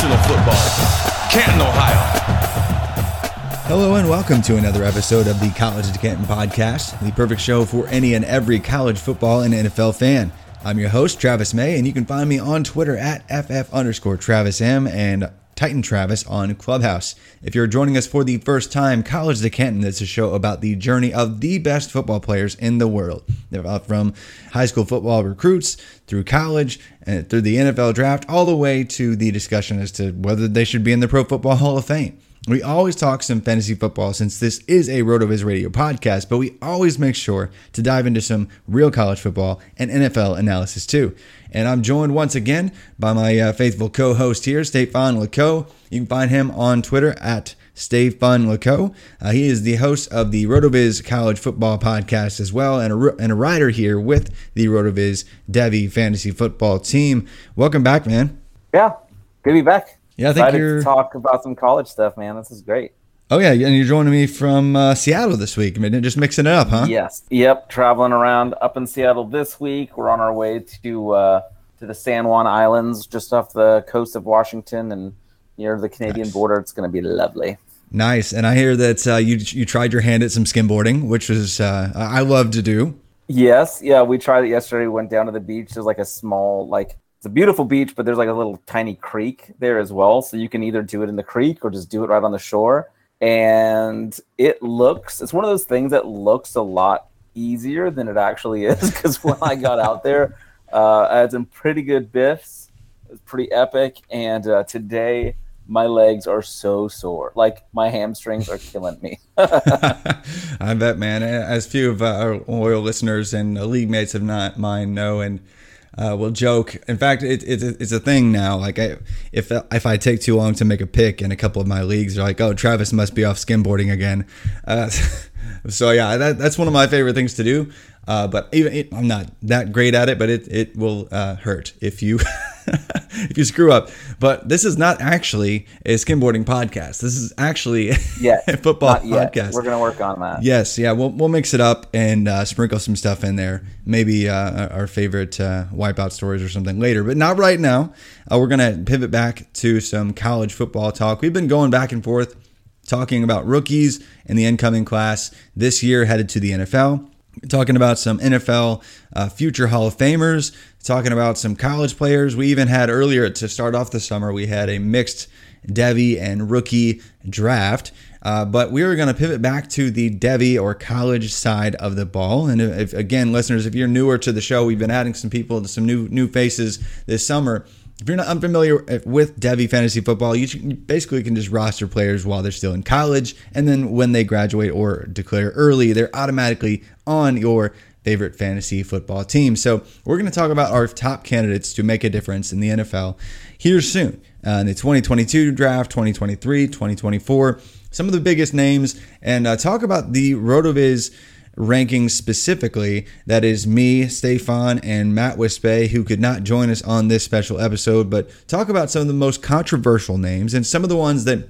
Professional football, Canton, Ohio. Hello and welcome to another episode of the College to Canton podcast, the perfect show for any and every college football and NFL fan. I'm your host, Travis May, and you can find me on Twitter at FF underscore Travis M and Titan Travis on Clubhouse. If you're joining us for the first time, College to Canton is a show about the journey of the best football players in the world. From high school football recruits through college and through the NFL draft, all the way to the discussion as to whether they should be in the Pro Football Hall of Fame. We always talk some fantasy football since this is a RotoViz radio podcast, but we always make sure to dive into some real college football and NFL analysis too. And I'm joined once again by my uh, faithful co-host here, Stefan Lako. You can find him on Twitter at Stefan Lako. Uh, he is the host of the RotoViz College Football Podcast as well, and a, and a writer here with the RotoViz Devy Fantasy Football Team. Welcome back, man. Yeah, good to be back. Yeah, I think Excited you're. to talk about some college stuff, man. This is great. Oh yeah, and you're joining me from uh, Seattle this week. I mean, just mixing it up, huh? Yes. Yep. Traveling around up in Seattle this week. We're on our way to uh, to the San Juan Islands, just off the coast of Washington and near the Canadian Nice. border. It's going to be lovely. Nice. And I hear that uh, you you tried your hand at some skimboarding, which was uh, I love to do. Yes. Yeah. We tried it yesterday. We went down to the beach. There's like a small, like, it's a beautiful beach, but there's like a little tiny creek there as well. So you can either do it in the creek or just do it right on the shore. And it looks, it's one of those things that looks a lot easier than it actually is. Because when I got out there, uh, I had some pretty good biffs. It was pretty epic. And uh, today, my legs are so sore. Like my hamstrings are killing me. I bet, man. As few of our loyal listeners and league mates of not mine know, and uh, will joke. In fact, it, it, it's a thing now. Like, I, if if I take too long to make a pick in a couple of my leagues, they're like, "Oh, Travis must be off skimboarding again." Uh, so yeah, that, that's one of my favorite things to do. Uh, but even it, I'm not that great at it, but it it will uh, hurt if you if you screw up. But this is not actually a skimboarding podcast. This is actually Yet. a football podcast. We're going to work on that. Yes, yeah, we'll we'll mix it up and uh, sprinkle some stuff in there. Maybe uh, our favorite uh, wipeout stories or something later, but not right now. Uh, we're gonna pivot back to some college football talk. We've been going back and forth talking about rookies in the incoming class this year headed to the NFL. Talking about some NFL uh, future Hall of Famers, talking about some college players. We even had earlier to start off the summer, we had a mixed Devy and rookie draft. Uh, but we are going to pivot back to the Devy or college side of the ball. And if, again, listeners, if you're newer to the show, we've been adding some people, some new new faces this summer. If you're not unfamiliar with Devy fantasy football, you, you basically can just roster players while they're still in college, and then when they graduate or declare early, they're automatically on your favorite fantasy football team. So we're going to talk about our top candidates to make a difference in the NFL here soon. Uh, in the 2022 draft, 2023, 2024, some of the biggest names, and uh, talk about the RotoViz rankings specifically. That is me, Stefan, and Matt Wispe, who could not join us on this special episode, but talk about some of the most controversial names and some of the ones that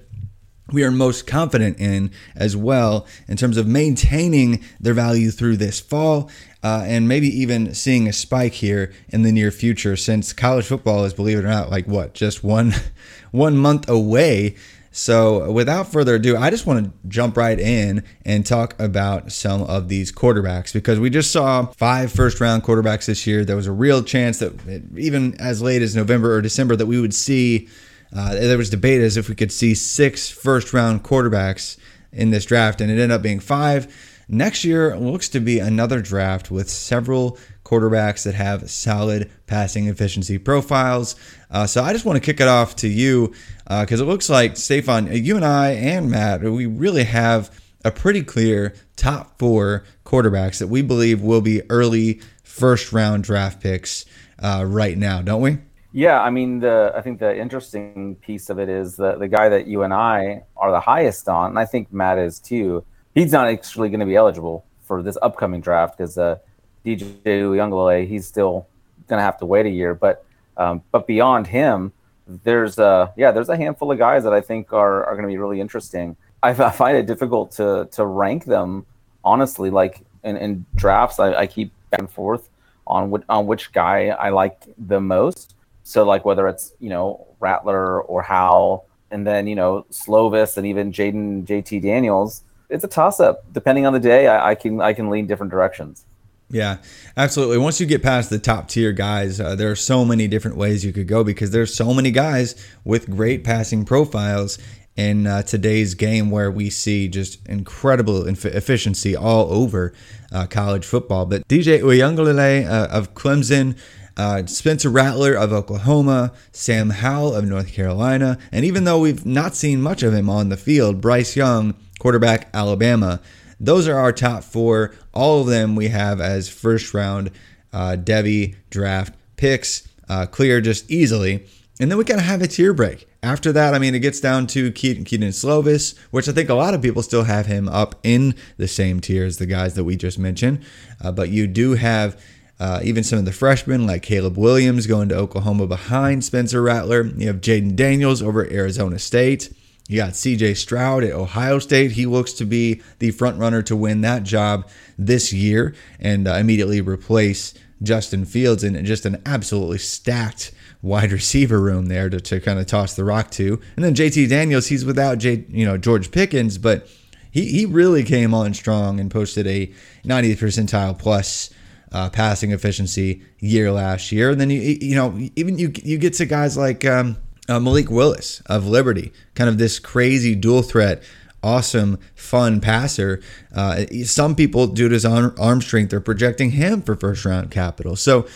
we are most confident in as well in terms of maintaining their value through this fall uh, and maybe even seeing a spike here in the near future since college football is believe it or not like what just one one month away so without further ado i just want to jump right in and talk about some of these quarterbacks because we just saw five first round quarterbacks this year there was a real chance that even as late as november or december that we would see uh, there was debate as if we could see six first round quarterbacks in this draft, and it ended up being five. Next year looks to be another draft with several quarterbacks that have solid passing efficiency profiles. Uh, so I just want to kick it off to you because uh, it looks like Stefan, you and I and Matt, we really have a pretty clear top four quarterbacks that we believe will be early first round draft picks uh, right now, don't we? Yeah, I mean, the I think the interesting piece of it is the the guy that you and I are the highest on, and I think Matt is too. He's not actually going to be eligible for this upcoming draft because uh, DJ Uiagalelei, he's still going to have to wait a year. But um, but beyond him, there's a yeah, there's a handful of guys that I think are are going to be really interesting. I, I, find it difficult to to rank them honestly. Like in, in drafts, I, I keep back and forth on which on which guy I like the most so like whether it's you know Rattler or Howell, and then you know Slovis and even Jayden JT Daniels, it's a toss up. Depending on the day, I, I, can I can lean different directions. Yeah, absolutely. Once you get past the top tier guys, uh, there are so many different ways you could go because there's so many guys with great passing profiles in uh, today's game where we see just incredible efficiency all over uh, college football. But DJ Uiagalelei uh, of Clemson uh, Spencer Rattler of Oklahoma, Sam Howell of North Carolina, and even though we've not seen much of him on the field, Bryce Young, quarterback Alabama. Those are our top four. All of them we have as first round uh, Devy draft picks, uh, clear just easily. And then we kind of have a tier break. After that, I mean, it gets down to Kedon Slovis, which I think a lot of people still have him up in the same tier as the guys that we just mentioned. Uh, but you do have uh, even some of the freshmen like Caleb Williams going to Oklahoma behind Spencer Rattler. You have Jayden Daniels over at Arizona State. You got CJ Stroud at Ohio State. He looks to be the front runner to win that job this year and uh, immediately replace Justin Fields in just an absolutely stacked wide receiver room there to, to kind of toss the rock to. And then JT Daniels, he's without J, you know George Pickens, but he, he really came on strong and posted a 90th percentile plus uh, passing efficiency year last year. And then you you know even you you get to guys like um, uh, Malik Willis of Liberty, kind of this crazy dual threat. Awesome, fun passer. Uh, some people, due to his arm, arm strength, are projecting him for first round capital. So,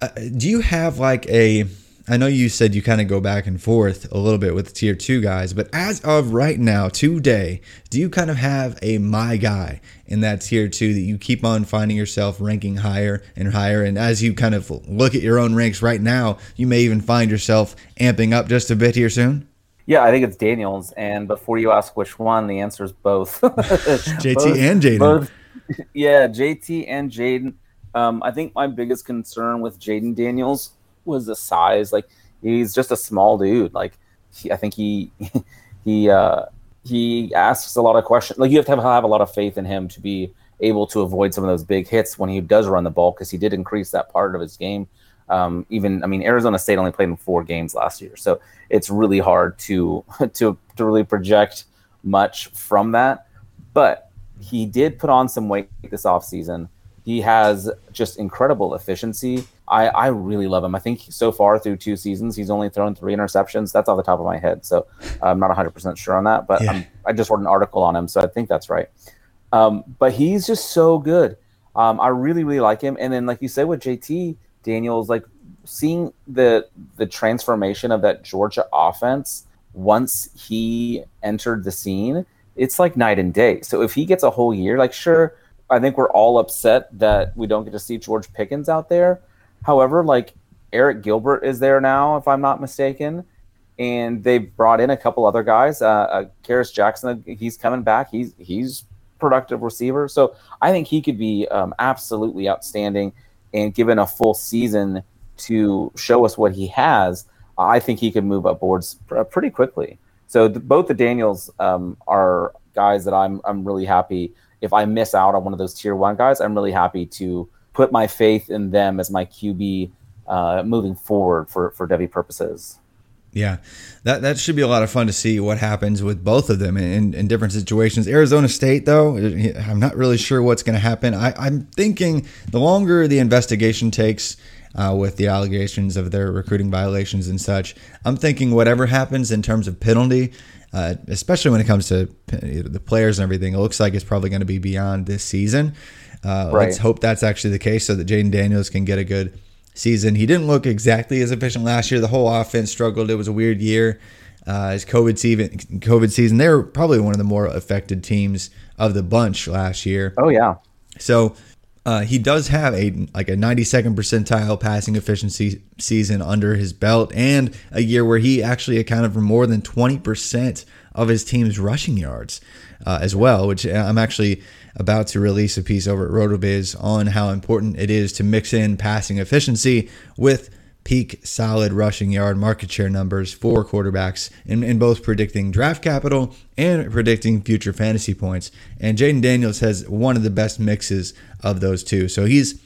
uh, do you have like a I know you said you kind of go back and forth a little bit with tier two guys, but as of right now, today, do you kind of have a my guy in that tier two that you keep on finding yourself ranking higher and higher? And as you kind of look at your own ranks right now, you may even find yourself amping up just a bit here soon? Yeah, I think it's Daniels. And before you ask which one, the answer is both. JT both, and Jayden. Yeah, JT and Jayden. Um, I think my biggest concern with Jayden Daniels was the size. Like he's just a small dude. Like he, I think he he uh, he asks a lot of questions. Like you have to have, have a lot of faith in him to be able to avoid some of those big hits when he does run the ball because he did increase that part of his game. Um, even I mean Arizona State only played in four games last year, so it's really hard to to to really project much from that. But he did put on some weight this offseason. He has just incredible efficiency. I, I really love him. I think so far through two seasons, he's only thrown three interceptions. That's off the top of my head. So I'm not 100% sure on that, but yeah. i just wrote an article on him. So I think that's right. Um, but he's just so good. Um, I really, really like him. And then, like you said with JT Daniels, like seeing the the transformation of that Georgia offense once he entered the scene, it's like night and day. So if he gets a whole year, like sure, I think we're all upset that we don't get to see George Pickens out there. However, like Arik Gilbert is there now, if I'm not mistaken, and they've brought in a couple other guys. Uh, uh Kearis Jackson, he's coming back. He's he's productive receiver, so I think he could be um, absolutely outstanding. And given a full season to show us what he has, I think he could move up boards pretty quickly. So the, both the Daniels um, are guys that I'm I'm really happy. If I miss out on one of those tier one guys, I'm really happy to put my faith in them as my QB uh, moving forward for for Devy purposes. Yeah, that that should be a lot of fun to see what happens with both of them in, in different situations. Arizona State, though, I'm not really sure what's going to happen. I, I'm thinking the longer the investigation takes, uh, with the allegations of their recruiting violations and such. I'm thinking whatever happens in terms of penalty, uh, especially when it comes to the players and everything, it looks like it's probably going to be beyond this season. Uh, right. Let's hope that's actually the case so that Jayden Daniels can get a good season. He didn't look exactly as efficient last year. The whole offense struggled. It was a weird year. Uh, his COVID season, COVID season, they were probably one of the more affected teams of the bunch last year. Oh yeah. So uh, he does have a like a 92nd percentile passing efficiency season under his belt, and a year where he actually accounted for more than 20% of his team's rushing yards uh, as well. Which uh, I'm actually about to release a piece over at RotoViz on how important it is to mix in passing efficiency with peak solid rushing yard market share numbers for quarterbacks in, in both predicting draft capital and predicting future fantasy points. And Jayden Daniels has one of the best mixes of those two. So he's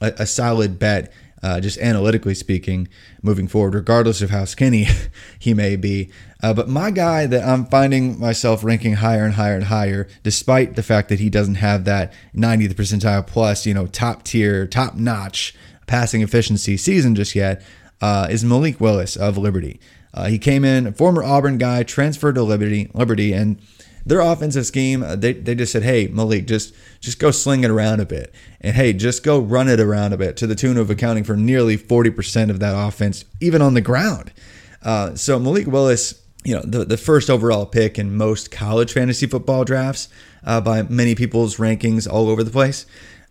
a, a solid bet, uh, just analytically speaking, moving forward, regardless of how skinny he may be. Uh, but my guy that I'm finding myself ranking higher and higher and higher, despite the fact that he doesn't have that 90th percentile plus, you know, top tier, top notch passing efficiency season just yet uh, is Malik Willis of Liberty. Uh, he came in, a former Auburn guy, transferred to Liberty, Liberty, and their offensive scheme, uh, they, they just said, hey, Malik, just just go sling it around a bit. And hey, just go run it around a bit to the tune of accounting for nearly 40% of that offense, even on the ground. Uh, so Malik Willis, you know, the, the first overall pick in most college fantasy football drafts uh, by many people's rankings all over the place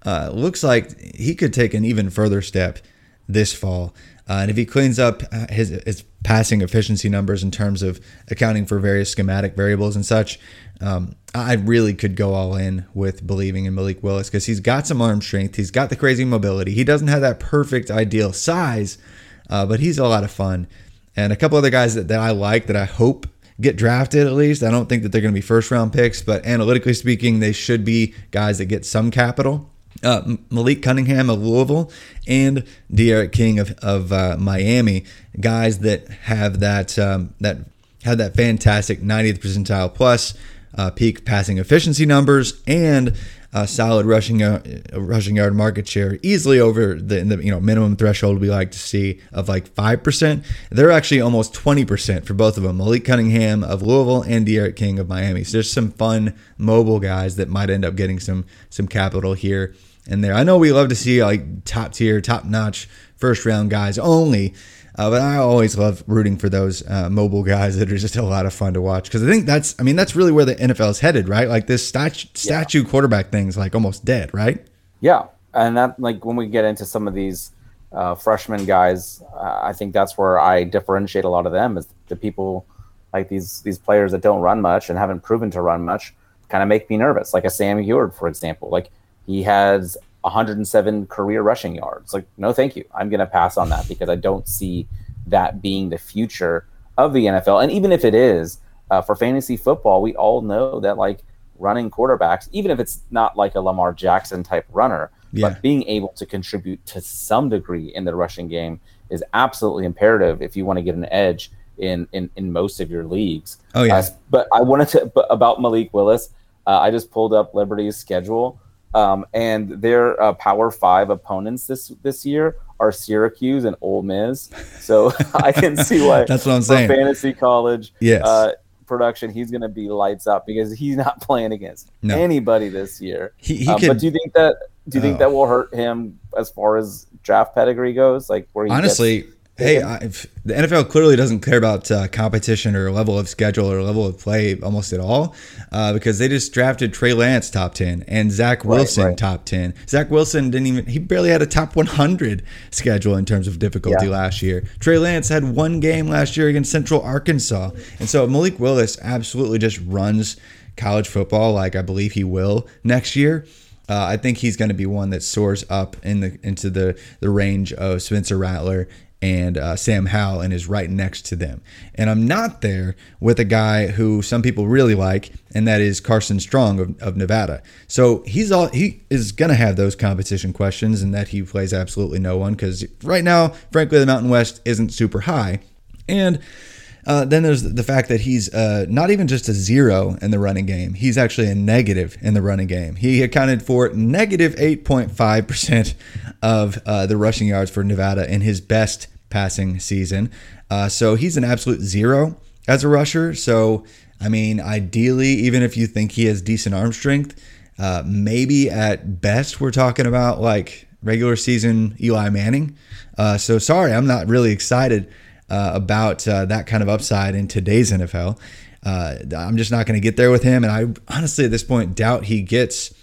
uh, looks like he could take an even further step this fall. Uh, and if he cleans up his, his passing efficiency numbers in terms of accounting for various schematic variables and such, um, I really could go all in with believing in Malik Willis because he's got some arm strength. He's got the crazy mobility. He doesn't have that perfect ideal size, uh, but he's a lot of fun. And a couple other guys that, that I like that I hope get drafted at least. I don't think that they're going to be first round picks, but analytically speaking, they should be guys that get some capital uh, Malik Cunningham of Louisville and D'Eriq King of, of uh, Miami, guys that have that um, that have that fantastic 90th percentile plus uh, peak passing efficiency numbers and a solid rushing uh, rushing yard market share, easily over the, the you know minimum threshold we like to see of like five percent. They're actually almost twenty percent for both of them. Malik Cunningham of Louisville and D'Eriq King of Miami. So there's some fun mobile guys that might end up getting some some capital here and there. I know we love to see like top tier, top notch first round guys only. Uh, but I always love rooting for those uh, mobile guys that are just a lot of fun to watch because I think that's, I mean, that's really where the NFL is headed, right? Like this statue, statue yeah. quarterback thing is like almost dead, right? Yeah, and that like when we get into some of these uh, freshman guys, uh, I think that's where I differentiate a lot of them is the people like these these players that don't run much and haven't proven to run much kind of make me nervous. Like a Sam Huard, for example. Like he has 107 career rushing yards. Like, no, thank you. I'm going to pass on that because I don't see that being the future of the NFL. And even if it is uh, for fantasy football, we all know that like running quarterbacks, even if it's not like a Lamar Jackson type runner, yeah. but being able to contribute to some degree in the rushing game is absolutely imperative if you want to get an edge in in, in most of your leagues. Oh yeah. Uh, but I wanted to but about Malik Willis. Uh, I just pulled up Liberty's schedule. Um, and their uh, Power Five opponents this this year are Syracuse and Ole Miss. So I can see why that's what I'm saying. Fantasy college, yes. Uh, production, he's going to be lights up because he's not playing against no. anybody this year. He, he um, could, but do you think that do you think oh. that will hurt him as far as draft pedigree goes? Like where he honestly. Gets, Hey, I, the NFL clearly doesn't care about uh, competition or level of schedule or level of play almost at all uh, because they just drafted Trey Lance top 10 and Zach Wilson right, right. top 10. Zach Wilson didn't even, he barely had a top 100 schedule in terms of difficulty yeah. last year. Trey Lance had one game last year against Central Arkansas. And so Malik Willis absolutely just runs college football like I believe he will next year. Uh, I think he's going to be one that soars up in the into the the range of Spencer Rattler and uh, Sam Howell and is right next to them. And I'm not there with a guy who some people really like, and that is Carson Strong of, of Nevada. So he's all he is going to have those competition questions, and that he plays absolutely no one because right now, frankly, the Mountain West isn't super high, and. Uh, then there's the fact that he's uh, not even just a zero in the running game. He's actually a negative in the running game. He accounted for negative 8.5% of uh, the rushing yards for Nevada in his best passing season. Uh, so he's an absolute zero as a rusher. So, I mean, ideally, even if you think he has decent arm strength, uh, maybe at best we're talking about like regular season Eli Manning. Uh, so sorry, I'm not really excited uh, about uh, that kind of upside in today's NFL. Uh, I'm just not going to get there with him, and I honestly at this point doubt he gets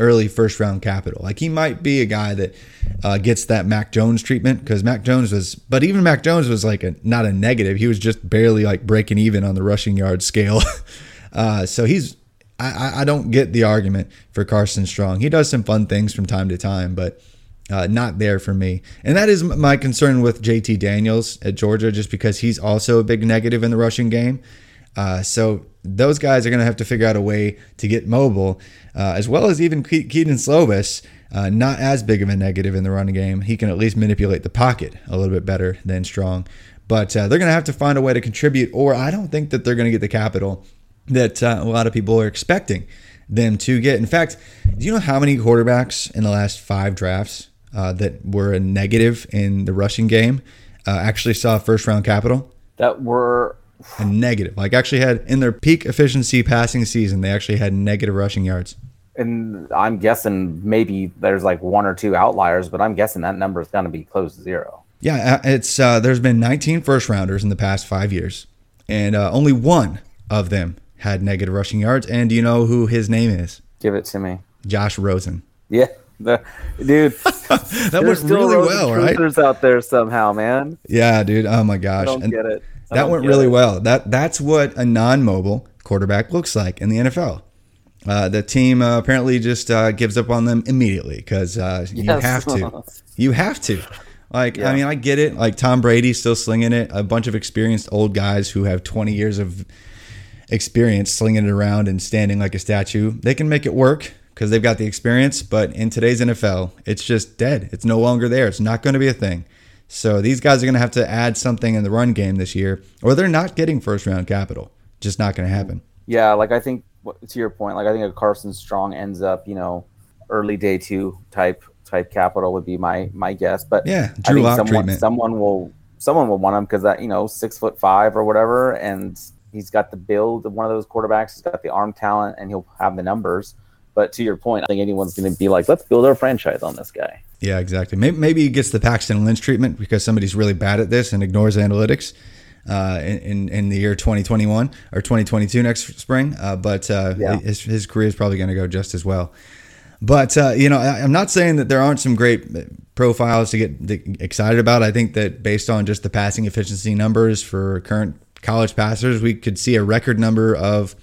early first round capital. Like he might be a guy that uh, gets that Mac Jones treatment because Mac Jones was, but even Mac Jones was like a not a negative. He was just barely like breaking even on the rushing yard scale. uh, so he's, I, I don't get the argument for Carson Strong. He does some fun things from time to time, but. Uh, not there for me. And that is my concern with JT Daniels at Georgia, just because he's also a big negative in the rushing game. Uh, so those guys are going to have to figure out a way to get mobile, uh, as well as even Ke- Kedon Slovis, uh, not as big of a negative in the running game. He can at least manipulate the pocket a little bit better than Strong. But uh, they're going to have to find a way to contribute, or I don't think that they're going to get the capital that uh, a lot of people are expecting them to get. In fact, do you know how many quarterbacks in the last five drafts uh, that were a negative in the rushing game actually saw first round capital? That were a negative. Like actually had in their peak efficiency passing season, they actually had negative rushing yards. And I'm guessing maybe there's like one or two outliers, but I'm guessing that number is going to be close to zero. Yeah, uh, it's uh, there's been 19 first rounders in the past five years, and uh, only one of them had negative rushing yards. And do you know who his name is? Give it to me. Josh Rosen. Yeah, the, dude. that went really well, right? There's out there somehow, man. Yeah, dude. Oh my gosh. I don't and, get it that went really it. well. That that's what a non-mobile quarterback looks like in the NFL. Uh, the team uh, apparently just uh, gives up on them immediately because uh, you have to. You have to. Like, yeah. I mean, I get it. Like Tom Brady still slinging it. A bunch of experienced old guys who have 20 years of experience slinging it around and standing like a statue. They can make it work because they've got the experience. But in today's NFL, it's just dead. It's no longer there. It's not going to be a thing. So these guys are going to have to add something in the run game this year, or they're not getting first round capital. Just not going to happen. Yeah, like I think to your point, like I think a Carson Strong ends up, you know, early day two type type capital would be my my guess. But yeah, Drew I think someone treatment. someone will someone will want him because that you know six foot five or whatever, and he's got the build of one of those quarterbacks. He's got the arm talent, and he'll have the numbers. But to your point, I think anyone's going to be like, let's build our franchise on this guy. Yeah, exactly. Maybe, maybe he gets the Paxton Lynch treatment because somebody's really bad at this and ignores analytics. Uh, in, in the year 2021 or 2022 next spring, uh, but uh, yeah. his, his career is probably going to go just as well. But uh, you know, I, am not saying that there aren't some great profiles to get excited about. I think that based on just the passing efficiency numbers for current college passers, we could see a record number of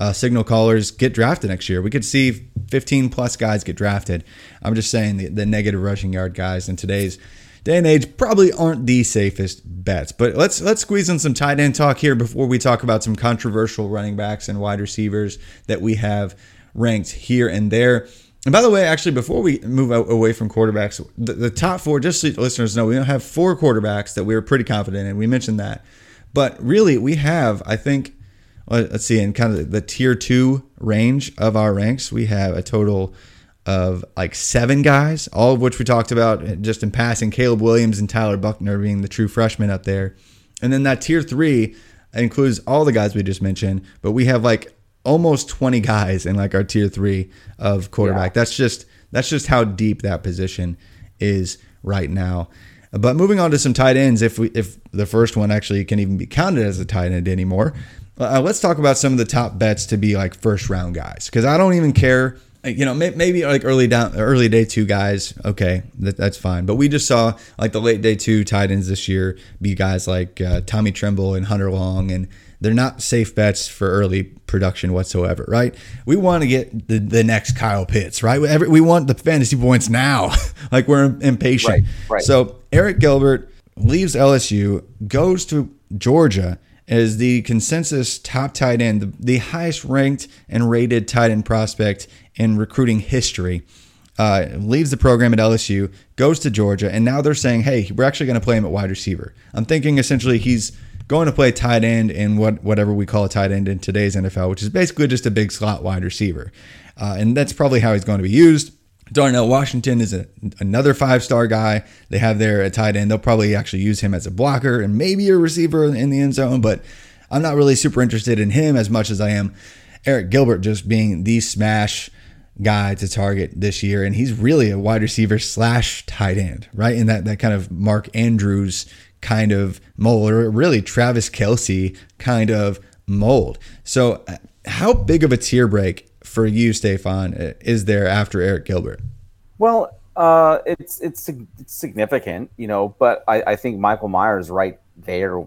uh, signal callers get drafted next year. We could see 15 plus guys get drafted. I'm just saying the, the negative rushing yard guys in today's day and age probably aren't the safest bets. But let's let's squeeze in some tight end talk here before we talk about some controversial running backs and wide receivers that we have ranked here and there. And by the way, actually, before we move away from quarterbacks, the, the top four, just so listeners know, we don't have four quarterbacks that we are pretty confident in. We mentioned that. But really, we have, I think, let's see, in kind of the tier two range of our ranks, we have a total of like seven guys, all of which we talked about uh, just in passing. Caleb Williams and Tyler Buchner being the true freshmen up there. And then that tier three includes all the guys we just mentioned, but we have like almost 20 guys in like our tier three of quarterback. Yeah. That's just that's just how deep that position is right now. But moving on to some tight ends, if we if the first one actually can even be counted as a tight end anymore, uh, let's talk about some of the top bets to be like first round guys because I don't even care. You know, maybe like early down, early day two guys. Okay, that, that's fine. But we just saw like the late day two tight ends this year be guys like uh, Tommy Tremble and Hunter Long, and they're not safe bets for early production whatsoever, right? We want to get the, the next Kyle Pitts, right? we want the fantasy points now. like we're impatient. Right, right. So Arik Gilbert, leaves LSU, goes to Georgia as the consensus top tight end, the, the highest ranked and rated tight end prospect in recruiting history. Uh, leaves the program at LSU, goes to Georgia, and now they're saying, hey, we're actually going to play him at wide receiver. I'm thinking essentially he's going to play tight end in what whatever we call a tight end in today's NFL, which is basically just a big slot wide receiver. Uh, and that's probably how he's going to be used. Darnell Washington is a, another five star guy. They have there a tight end. They'll probably actually use him as a blocker and maybe a receiver in the end zone, but I'm not really super interested in him as much as I am Arik Gilbert just being the smash guy to target this year. And he's really a wide receiver slash tight end, right? In that, that kind of Mark Andrews kind of mold, or really Travis Kelce kind of mold. So, uh, how big of a tier break for you, Stefan, is there after Arik Gilbert? Well, uh, it's, it's it's significant, you know, but I, I think Michael Mayer right there,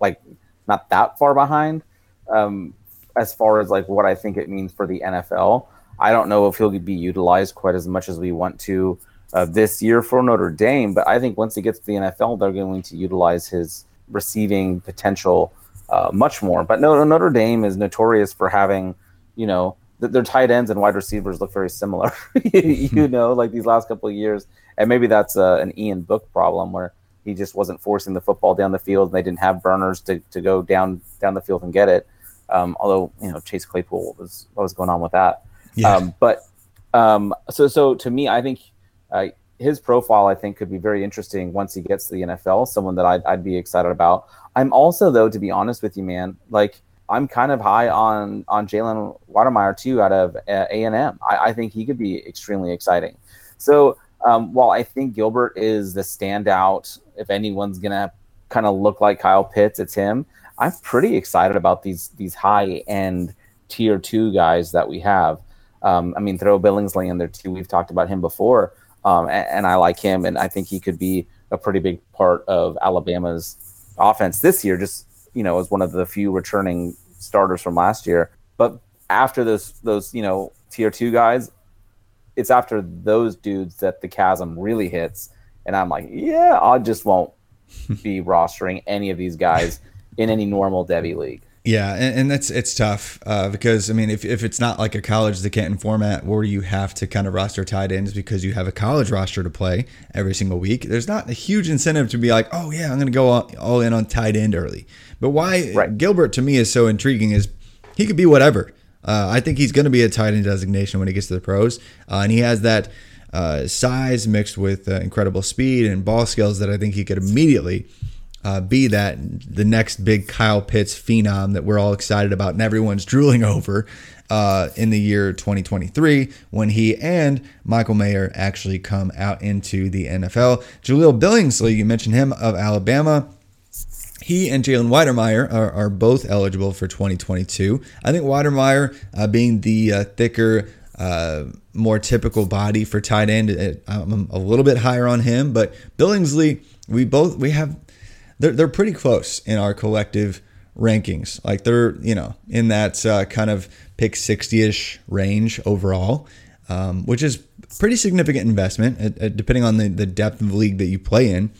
like not that far behind, um, as far as like what I think it means for the NFL. I don't know if he'll be utilized quite as much as we want to uh, this year for Notre Dame, but I think once he gets to the NFL, they're going to utilize his receiving potential uh, much more. But no, Notre Dame is notorious for having, you know, their tight ends and wide receivers look very similar. you hmm. know, like these last couple of years, and maybe that's uh, an Ian Book problem where he just wasn't forcing the football down the field, and they didn't have burners to, to go down down the field and get it. Um, although you know Chase Claypool was what was going on with that. Yeah. Um, but um, so so to me, I think uh, his profile I think could be very interesting once he gets to the NFL. Someone that I'd, I'd be excited about. I'm also though, to be honest with you, man, like I'm kind of high on on Jalen Wydermyer too out of uh, A and M. I think he could be extremely exciting. So um, while I think Gilbert is the standout, if anyone's gonna kind of look like Kyle Pitts, it's him. I'm pretty excited about these these high end tier two guys that we have. Um, I mean, throw Billingsley in there too. We've talked about him before, um, and, and I like him, and I think he could be a pretty big part of Alabama's offense this year. Just you know, as one of the few returning starters from last year. But after those those you know tier two guys, it's after those dudes that the chasm really hits, and I'm like, yeah, I just won't be rostering any of these guys in any normal Devy league. Yeah, and, and that's it's tough uh, because I mean, if, if it's not like a college the Canton format where you have to kind of roster tight ends because you have a college roster to play every single week, there's not a huge incentive to be like, oh yeah, I'm going to go all, all, in on tight end early. But why right. Gilbert to me is so intriguing is he could be whatever. Uh, I think he's going to be a tight end designation when he gets to the pros, uh, and he has that uh, size mixed with uh, incredible speed and ball skills that I think he could immediately uh, be that the next big Kyle Pitts phenom that we're all excited about and everyone's drooling over uh, in the year 2023 when he and Michael Mayer actually come out into the NFL. Jahleel Billingsley, you mentioned him of Alabama. He and Jalen Wydermyer are, are both eligible for 2022. I think Wydermyer, uh, being the uh, thicker, uh, more typical body for tight end, I'm a little bit higher on him. But Billingsley, we both we have they're they're pretty close in our collective rankings. Like they're you know in that uh, kind of pick 60ish range overall, um, which is pretty significant investment uh, uh, depending on the, the depth of league that you play in.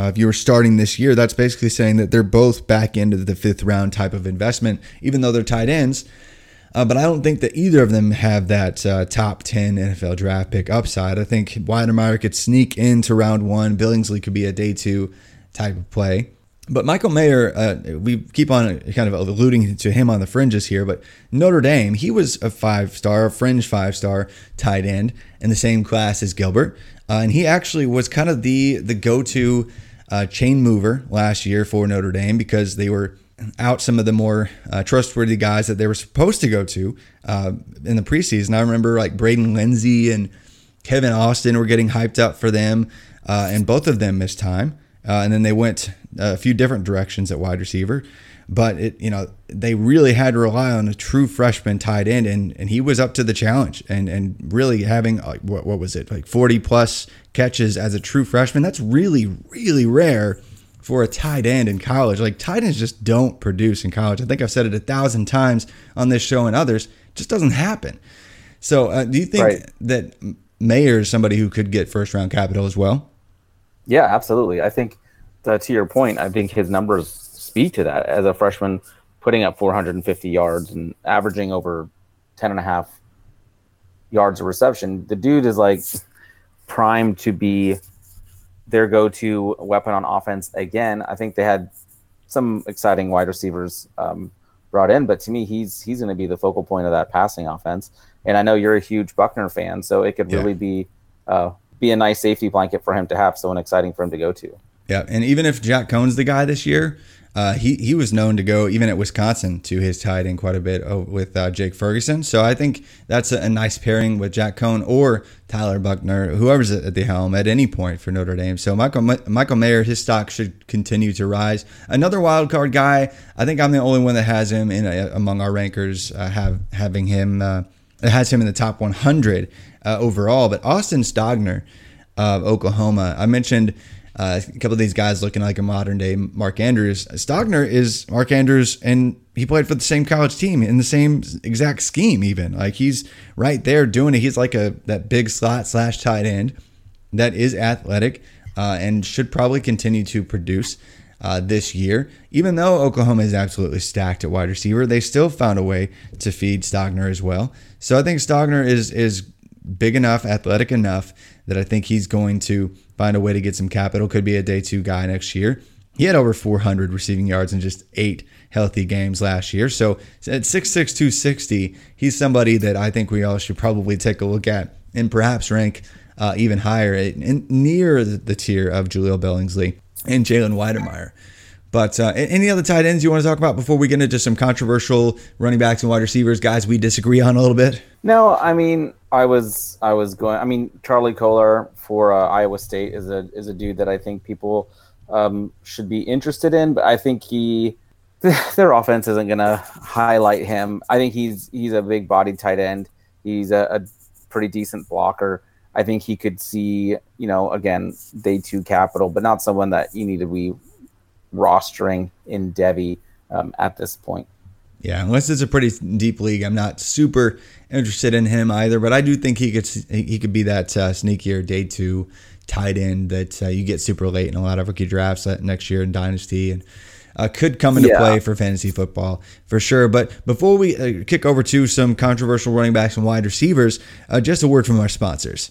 Uh, if you were starting this year, that's basically saying that they're both back into the fifth round type of investment, even though they're tight ends. Uh, but I don't think that either of them have that uh, top 10 NFL draft pick upside. I think Wydermyer could sneak into round one. Billingsley could be a day two type of play. But Michael Mayer, uh, we keep on kind of alluding to him on the fringes here, but Notre Dame, he was a five star, fringe five star tight end in the same class as Gilbert. Uh, and he actually was kind of the, the go to uh, chain mover last year for Notre Dame because they were out some of the more uh, trustworthy guys that they were supposed to go to uh, in the preseason. I remember like Braden Lenzy and Kevin Austin were getting hyped up for them, uh, and both of them missed time. Uh, and then they went a few different directions at wide receiver. But it, you know, they really had to rely on a true freshman tight end, and, and he was up to the challenge, and and really having like what what was it like forty plus catches as a true freshman. That's really really rare for a tight end in college. Like tight ends just don't produce in college. I think I've said it a thousand times on this show and others. It just doesn't happen. So, uh, do you think right. that Mayer is somebody who could get first round capital as well? Yeah, absolutely. I think uh, to your point, I think his numbers speak to that as a freshman, putting up 450 yards and averaging over 10 and a half yards of reception. The dude is like primed to be their go-to weapon on offense again. I think they had some exciting wide receivers um, brought in, but to me, he's he's going to be the focal point of that passing offense. And I know you're a huge Buchner fan, so it could Yeah. really be uh, be a nice safety blanket for him to have, someone exciting for him to go to. Yeah, and even if Jack Coan's the guy this year, uh, he he was known to go even at Wisconsin to his tight end quite a bit oh, with uh, Jake Ferguson. So I think that's a, a nice pairing with Jack Coan or Tyler Buchner, whoever's at the helm at any point for Notre Dame. So Michael Michael Mayer, his stock should continue to rise. Another wild card guy. I think I'm the only one that has him in among our rankers. Uh, have having him uh, has him in the top 100 uh, overall. But Austin Stogner of Oklahoma. I mentioned uh, a couple of these guys looking like a modern day Mark Andrews. Stogner is Mark Andrews, and he played for the same college team in the same exact scheme. Even like he's right there doing it. He's like a that big slot slash tight end that is athletic uh, and should probably continue to produce. Uh, this year, even though Oklahoma is absolutely stacked at wide receiver, they still found a way to feed Stogner as well. So I think Stogner is is big enough, athletic enough that I think he's going to find a way to get some capital. Could be a day two guy next year. He had over 400 receiving yards in just eight healthy games last year. So at 6'6, 260, he's somebody that I think we all should probably take a look at and perhaps rank uh, even higher, in, near the tier of Jahleel Billingsley and Jalen Wydermyer. But uh, any other tight ends you want to talk about before we get into some controversial running backs and wide receivers, guys we disagree on a little bit? No, I mean, I was I was going. I mean, Charlie Kolar for uh, Iowa State is a is a dude that I think people um, should be interested in. But I think he their offense isn't going to highlight him. I think he's he's a big body tight end. He's a, a pretty decent blocker. I think he could see, you know, again, day two capital, but not someone that you need to be rostering in Devy um, at this point. Yeah, unless it's a pretty deep league, I'm not super interested in him either. But I do think he could he could be that uh, sneakier day two tight end that uh, you get super late in a lot of rookie drafts next year in Dynasty and uh, could come into Yeah. play for fantasy football for sure. But before we uh, kick over to some controversial running backs and wide receivers, uh, just a word from our sponsors.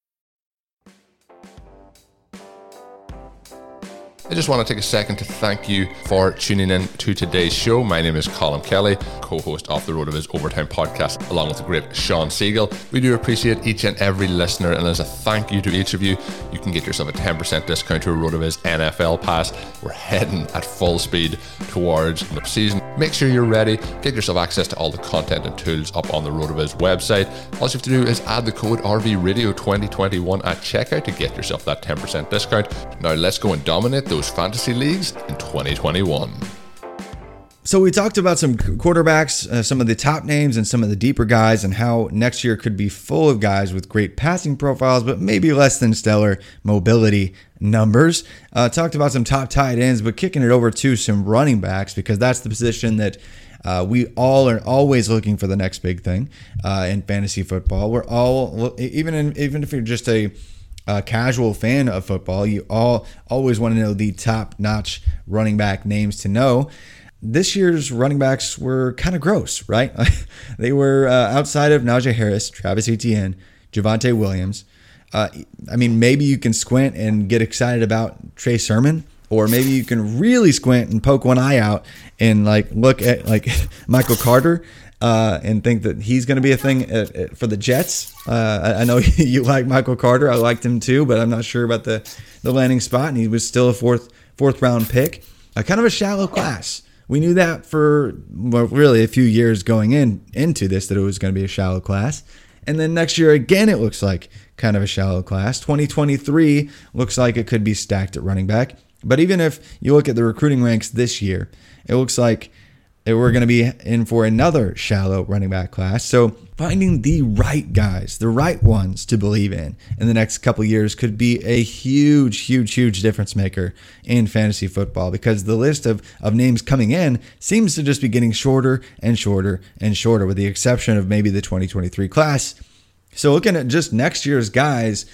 I just want to take a second to thank you for tuning in to today's show. My name is Colin Kelly, co host of the RotoViz Overtime podcast, along with the great Shawn Siegele. We do appreciate each and every listener, and as a thank you to each of you, you can get yourself a 10% discount to a RotoViz NFL pass. We're heading at full speed towards the season. Make sure you're ready, get yourself access to all the content and tools up on the RotoViz website. All you have to do is add the code RVRadio2021 at checkout to get yourself that 10% discount. Now let's go and dominate those fantasy leagues in 2021. So we talked about some quarterbacks, uh, some of the top names, and some of the deeper guys, and how next year could be full of guys with great passing profiles, but maybe less than stellar mobility numbers. Uh, talked about some top tight ends, but kicking it over to some running backs because that's the position that. Uh, we all are always looking for the next big thing uh, in fantasy football. We're all even in, even if you're just a a casual fan of football, you all always want to know the top notch running back names to know this year's running backs were kind of gross, right? they were uh, outside of Najee Harris, Travis Etienne, Javonte Williams. Uh, I mean, maybe you can squint and get excited about Trey Sermon, or maybe you can really squint and poke one eye out and like look at like Michael Carter uh, and think that he's going to be a thing at, at, for the Jets. Uh, I, I, know you like Michael Carter. I liked him too, but I'm not sure about the the landing spot. And he was still a fourth fourth round pick. kind of a shallow class we knew that for well, really a few years going in into this that it was going to be a shallow class. And then next year again, it looks like kind of a shallow class. 2023 looks like it could be stacked at running back. But even if you look at the recruiting ranks this year, it looks like we're going to be in for another shallow running back class. So finding the right guys, the right ones to believe in in the next couple years could be a huge, huge, huge difference maker in fantasy football because the list of, of names coming in seems to just be getting shorter and shorter and shorter, with the exception of maybe the 2023 class. So looking at just next year's guys,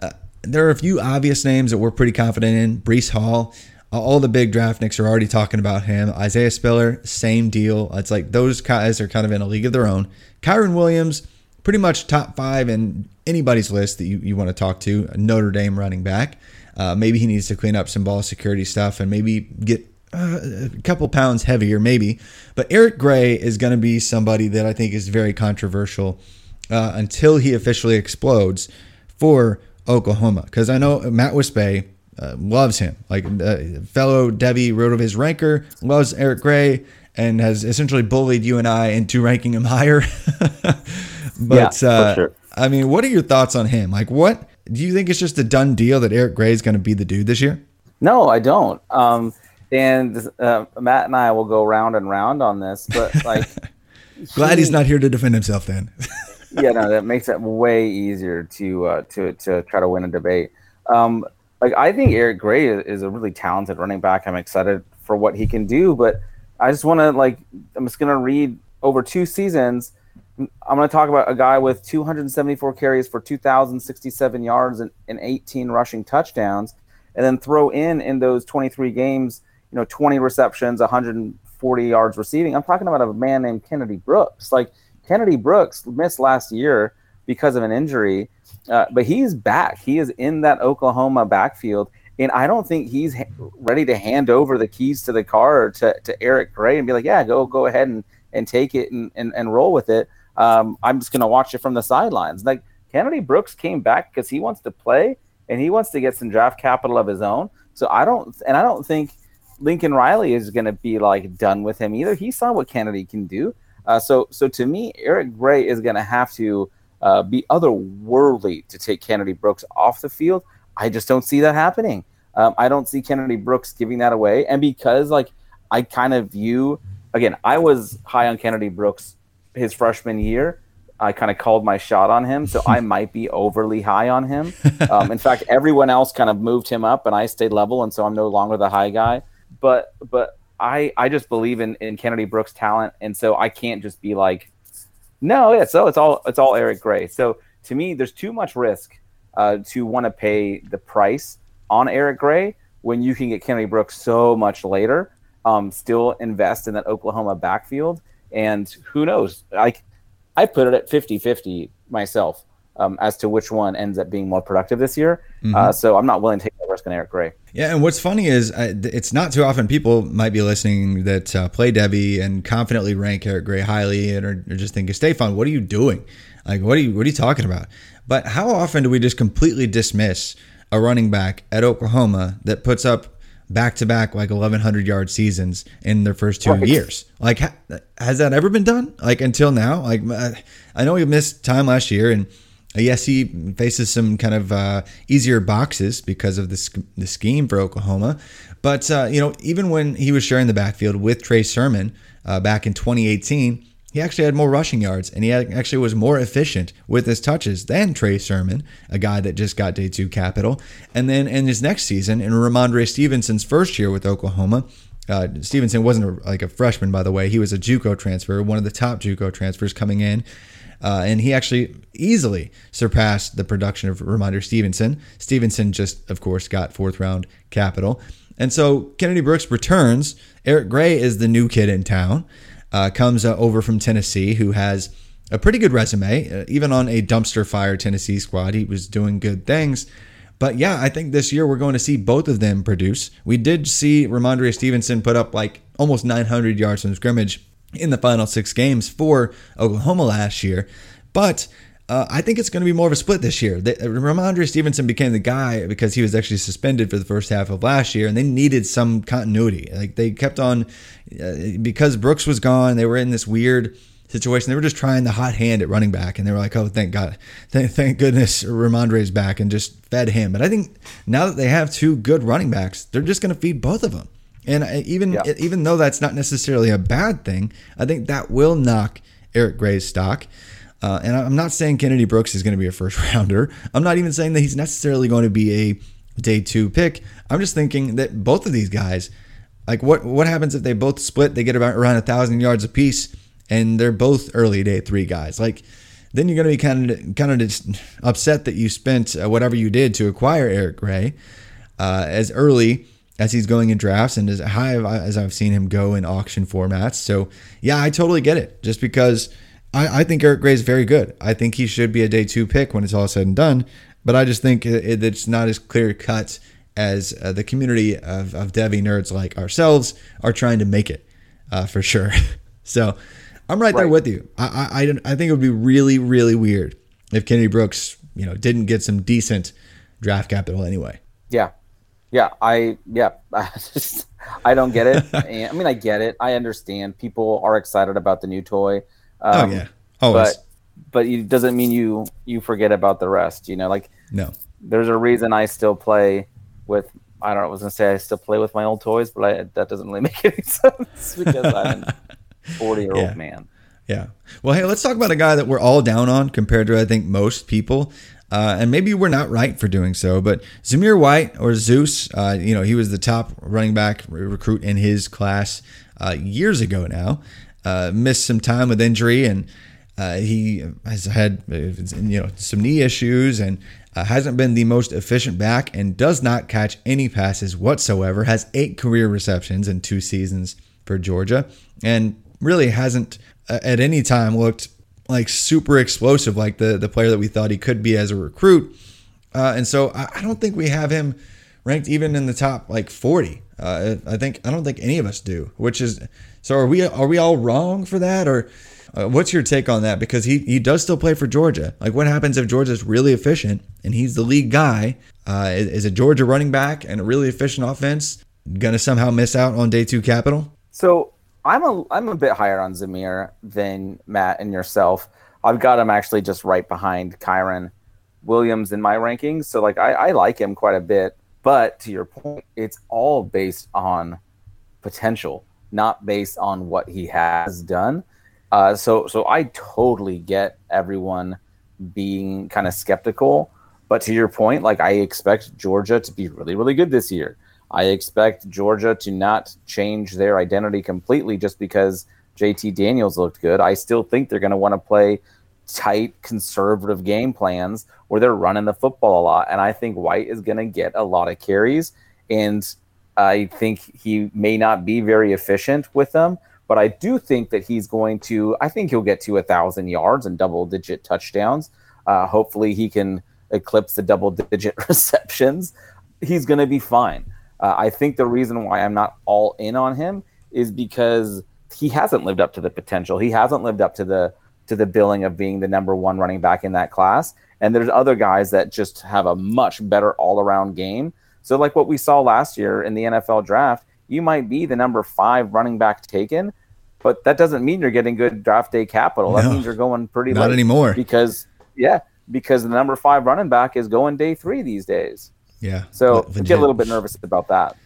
uh, there are a few obvious names that we're pretty confident in. Breece Hall, all the big draftniks are already talking about him. Isaiah Spiller, same deal. It's like those guys are kind of in a league of their own. Kyren Williams, pretty much top five in anybody's list that you, you want to talk to. Notre Dame running back. Uh, maybe he needs to clean up some ball security stuff and maybe get uh, a couple pounds heavier, maybe. But Eric Gray is going to be somebody that I think is very controversial uh, until he officially explodes for Oklahoma. Because I know Matt Wispe uh, loves him. Like uh, fellow Devy RotoViz ranker, loves Eric Gray, and has essentially bullied you and I into ranking him higher. but yeah, uh, sure. I mean, what are your thoughts on him? Like, what do you think it's just a done deal that Eric Gray is going to be the dude this year? No, I don't. Um, and uh, Matt and I will go round and round on this, but like, glad he, he's not here to defend himself. Then, yeah, no, that makes it way easier to uh, to to try to win a debate. Um, like I think Eric Gray is a really talented running back. I'm excited for what he can do, but I just want to like I'm just gonna read over two seasons. I'm going to talk about a guy with 274 carries for 2,067 yards and, and 18 rushing touchdowns, and then throw in in those 23 games, you know, 20 receptions, 140 yards receiving. I'm talking about a man named Kennedy Brooks. Like Kennedy Brooks missed last year because of an injury, uh, but he's back. He is in that Oklahoma backfield. And I don't think he's ha- ready to hand over the keys to the car to, to Eric Gray and be like, yeah, go go ahead and, and take it and, and, and roll with it. Um, I'm just going to watch it from the sidelines. Like Kennedy Brooks came back because he wants to play and he wants to get some draft capital of his own. So I don't, and I don't think Lincoln Riley is going to be like done with him either. He saw what Kennedy can do. Uh, so, so to me, Eric Gray is going to have to uh, be otherworldly to take Kennedy Brooks off the field. I just don't see that happening. Um, I don't see Kennedy Brooks giving that away. And because like I kind of view again, I was high on Kennedy Brooks his freshman year. I kind of called my shot on him, so I might be overly high on him. Um, in fact, everyone else kind of moved him up, and I stayed level, and so I'm no longer the high guy. But but I I just believe in in Kennedy Brooks' talent, and so I can't just be like no, yeah. So it's all it's all Eric Gray. So to me, there's too much risk uh, to want to pay the price on Eric Gray when you can get Kennedy Brooks so much later. Um, still invest in that Oklahoma backfield, and who knows? I I put it at 50-50 myself um, as to which one ends up being more productive this year. Mm-hmm. Uh, so I'm not willing to take that risk on Eric Gray. Yeah, and what's funny is uh, it's not too often people might be listening that uh, play Devy and confidently rank Eric Gray highly and are, are just thinking, Stefan, what are you doing? Like, what are you what are you talking about? But how often do we just completely dismiss a running back at Oklahoma that puts up back to back like 1100 yard seasons in their first two right. years. Like, ha- has that ever been done? Like until now? Like, I know he missed time last year, and Yes, he faces some kind of uh, easier boxes because of the, the scheme for Oklahoma. But, uh, you know, even when he was sharing the backfield with Trey Sermon uh, back in 2018, he actually had more rushing yards and he actually was more efficient with his touches than Trey Sermon, a guy that just got day two capital. And then in his next season, in Rhamondre Stevenson's first year with Oklahoma, uh, Stevenson wasn't a, like a freshman, by the way. He was a JUCO transfer, one of the top JUCO transfers coming in. Uh, and he actually easily surpassed the production of Rhamondre Stevenson. Stevenson just, of course, got fourth round capital. And so Kennedy Brooks returns. Eric Gray is the new kid in town, uh, comes uh, over from Tennessee, who has a pretty good resume. Uh, even on a dumpster fire Tennessee squad, he was doing good things. But yeah, I think this year we're going to see both of them produce. We did see Rhamondre Stevenson put up like almost 900 yards from scrimmage in the final six games for Oklahoma last year. But uh, I think it's going to be more of a split this year. The, Rhamondre Stevenson became the guy because he was actually suspended for the first half of last year, and they needed some continuity. Like they kept on, uh, because Brooks was gone, they were in this weird situation. They were just trying the hot hand at running back, and they were like, "Oh, thank God, thank, thank goodness Rhamondre's back," and just fed him. But I think now that they have two good running backs, they're just going to feed both of them. And even yeah. even though that's not necessarily a bad thing, I think that will knock Eric Gray's stock. Uh, and I'm not saying Kennedy Brooks is going to be a first rounder. I'm not even saying that he's necessarily going to be a day two pick. I'm just thinking that both of these guys, like what what happens if they both split? They get about around a thousand yards apiece, and they're both early day three guys. Like then you're going to be kind of kind of just upset that you spent uh, whatever you did to acquire Eric Gray uh, as early as he's going in drafts and as high as I've seen him go in auction formats. So yeah, I totally get it. Just because I, I think Eric Gray is very good. I think he should be a day two pick when it's all said and done. But I just think it, it's not as clear cut as uh, the community of, of Devy nerds like ourselves are trying to make it uh, for sure. so I'm right, right, there with you. I, I, I think it would be really, really weird if Kennedy Brooks, you know, didn't get some decent draft capital anyway. Yeah, yeah, I yeah, I just I don't get it. and, I mean, I get it. I understand people are excited about the new toy. Um, oh yeah, always. But but it doesn't mean you you forget about the rest. You know, like no. There's a reason I still play with. I don't know. I was gonna say I still play with my old toys, but I, that doesn't really make any sense because I'm a 40 year old man. Yeah. Well, hey, let's talk about a guy that we're all down on compared to I think most people. Uh, and maybe we're not right for doing so, but Zamir White or Zeus, uh, you know, he was the top running back recruit in his class uh, years ago now. Uh, missed some time with injury, and uh, he has had you know some knee issues and uh, hasn't been the most efficient back, and does not catch any passes whatsoever. Has eight career receptions in two seasons for Georgia, and really hasn't at any time looked like super explosive, like the the player that we thought he could be as a recruit. Uh, and so I, I, don't think we have him ranked even in the top like 40. Uh, I think I don't think any of us do. Which is so are we are we all wrong for that or uh, what's your take on that? Because he he does still play for Georgia. Like what happens if Georgia's really efficient and he's the league guy? Uh, is, is a Georgia running back and a really efficient offense gonna somehow miss out on day two capital? So I'm a I'm a bit higher on Zamir than Matt and yourself. I've got him actually just right behind Kyren Williams in my rankings. So like I, I like him quite a bit. But to your point, it's all based on potential, not based on what he has done. Uh, so so I totally get everyone being kind of skeptical. But to your point, like I expect Georgia to be really, really good this year. I expect Georgia to not change their identity completely just because JT Daniels looked good. I still think they're going to want to play tight, conservative game plans where they're running the football a lot. And I think White is going to get a lot of carries. And I think he may not be very efficient with them, but I do think that he's going to, I think he'll get to a thousand yards and double digit touchdowns. Uh, hopefully he can eclipse the double digit receptions. He's going to be fine. Uh, I think the reason why I'm not all in on him is because he hasn't lived up to the potential. He hasn't lived up to the to the billing of being the number one running back in that class. And there's other guys that just have a much better all around game. So, like what we saw last year in the NFL draft, you might be the number five running back taken, but that doesn't mean you're getting good draft day capital. No, that means you're going pretty not anymore because yeah, because the number five running back is going day three these days. Yeah. So get a little bit nervous about that.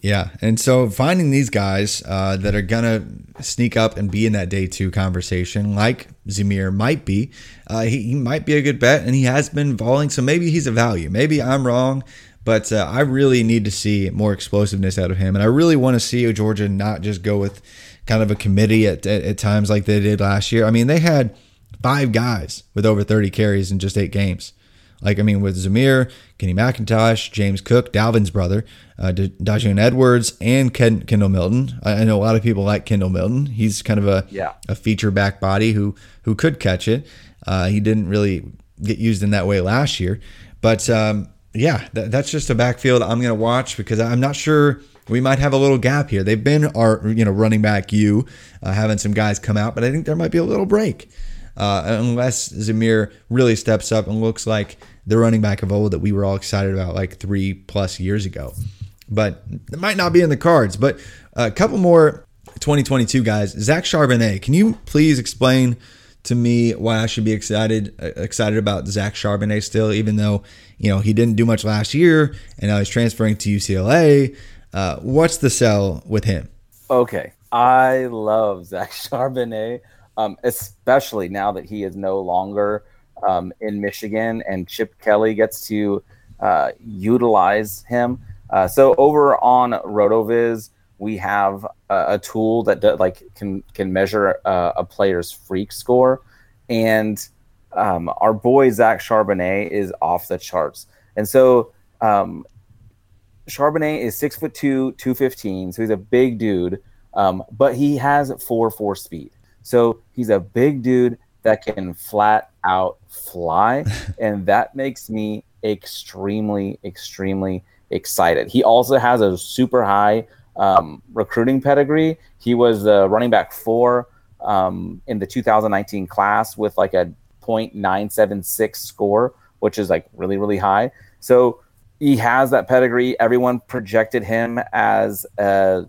Yeah, and so finding these guys uh, that are gonna sneak up and be in that day two conversation, like Zamir might be, uh, he, he might be a good bet, and he has been falling. So maybe he's a value. Maybe I'm wrong, but uh, I really need to see more explosiveness out of him, and I really want to see Georgia not just go with kind of a committee at, at, at times like they did last year. I mean, they had five guys with over 30 carries in just eight games. Like, I mean, with Zamir, Kenny McIntosh, James Cook, Dalvin's brother, uh, D- Daijun Edwards, and Ken- Kendall Milton. I, I know a lot of people like Kendall Milton. He's kind of a Yeah. a feature back body who who could catch it. Uh, he didn't really get used in that way last year, but um, yeah, that, that's just a backfield I'm going to watch because I'm not sure we might have a little gap here. They've been our you know running back you uh, having some guys come out, but I think there might be a little break uh, unless Zamir really steps up and looks like the running back of old that we were all excited about like three plus years ago. But it might not be in the cards. But a couple more 2022 guys. Zach Charbonnet, can you please explain to me why I should be excited uh, excited about Zach Charbonnet still, even though you know he didn't do much last year and now he's transferring to UCLA. Uh, what's the sell with him? Okay, I love Zach Charbonnet, um, especially now that he is no longer um, in Michigan and Chip Kelly gets to uh, utilize him. Uh, so over on Rotoviz, we have a, a tool that do, like can can measure uh, a player's freak score, and um, our boy Zach Charbonnet is off the charts. And so um, Charbonnet is six foot two, two fifteen, so he's a big dude. Um, but he has four four speed, so he's a big dude that can flat out fly, and that makes me extremely, extremely excited. He also has a super high um, recruiting pedigree. He was the running back four um, in the 2019 class with like a .976 score, which is like really, really high. So he has that pedigree. Everyone projected him as a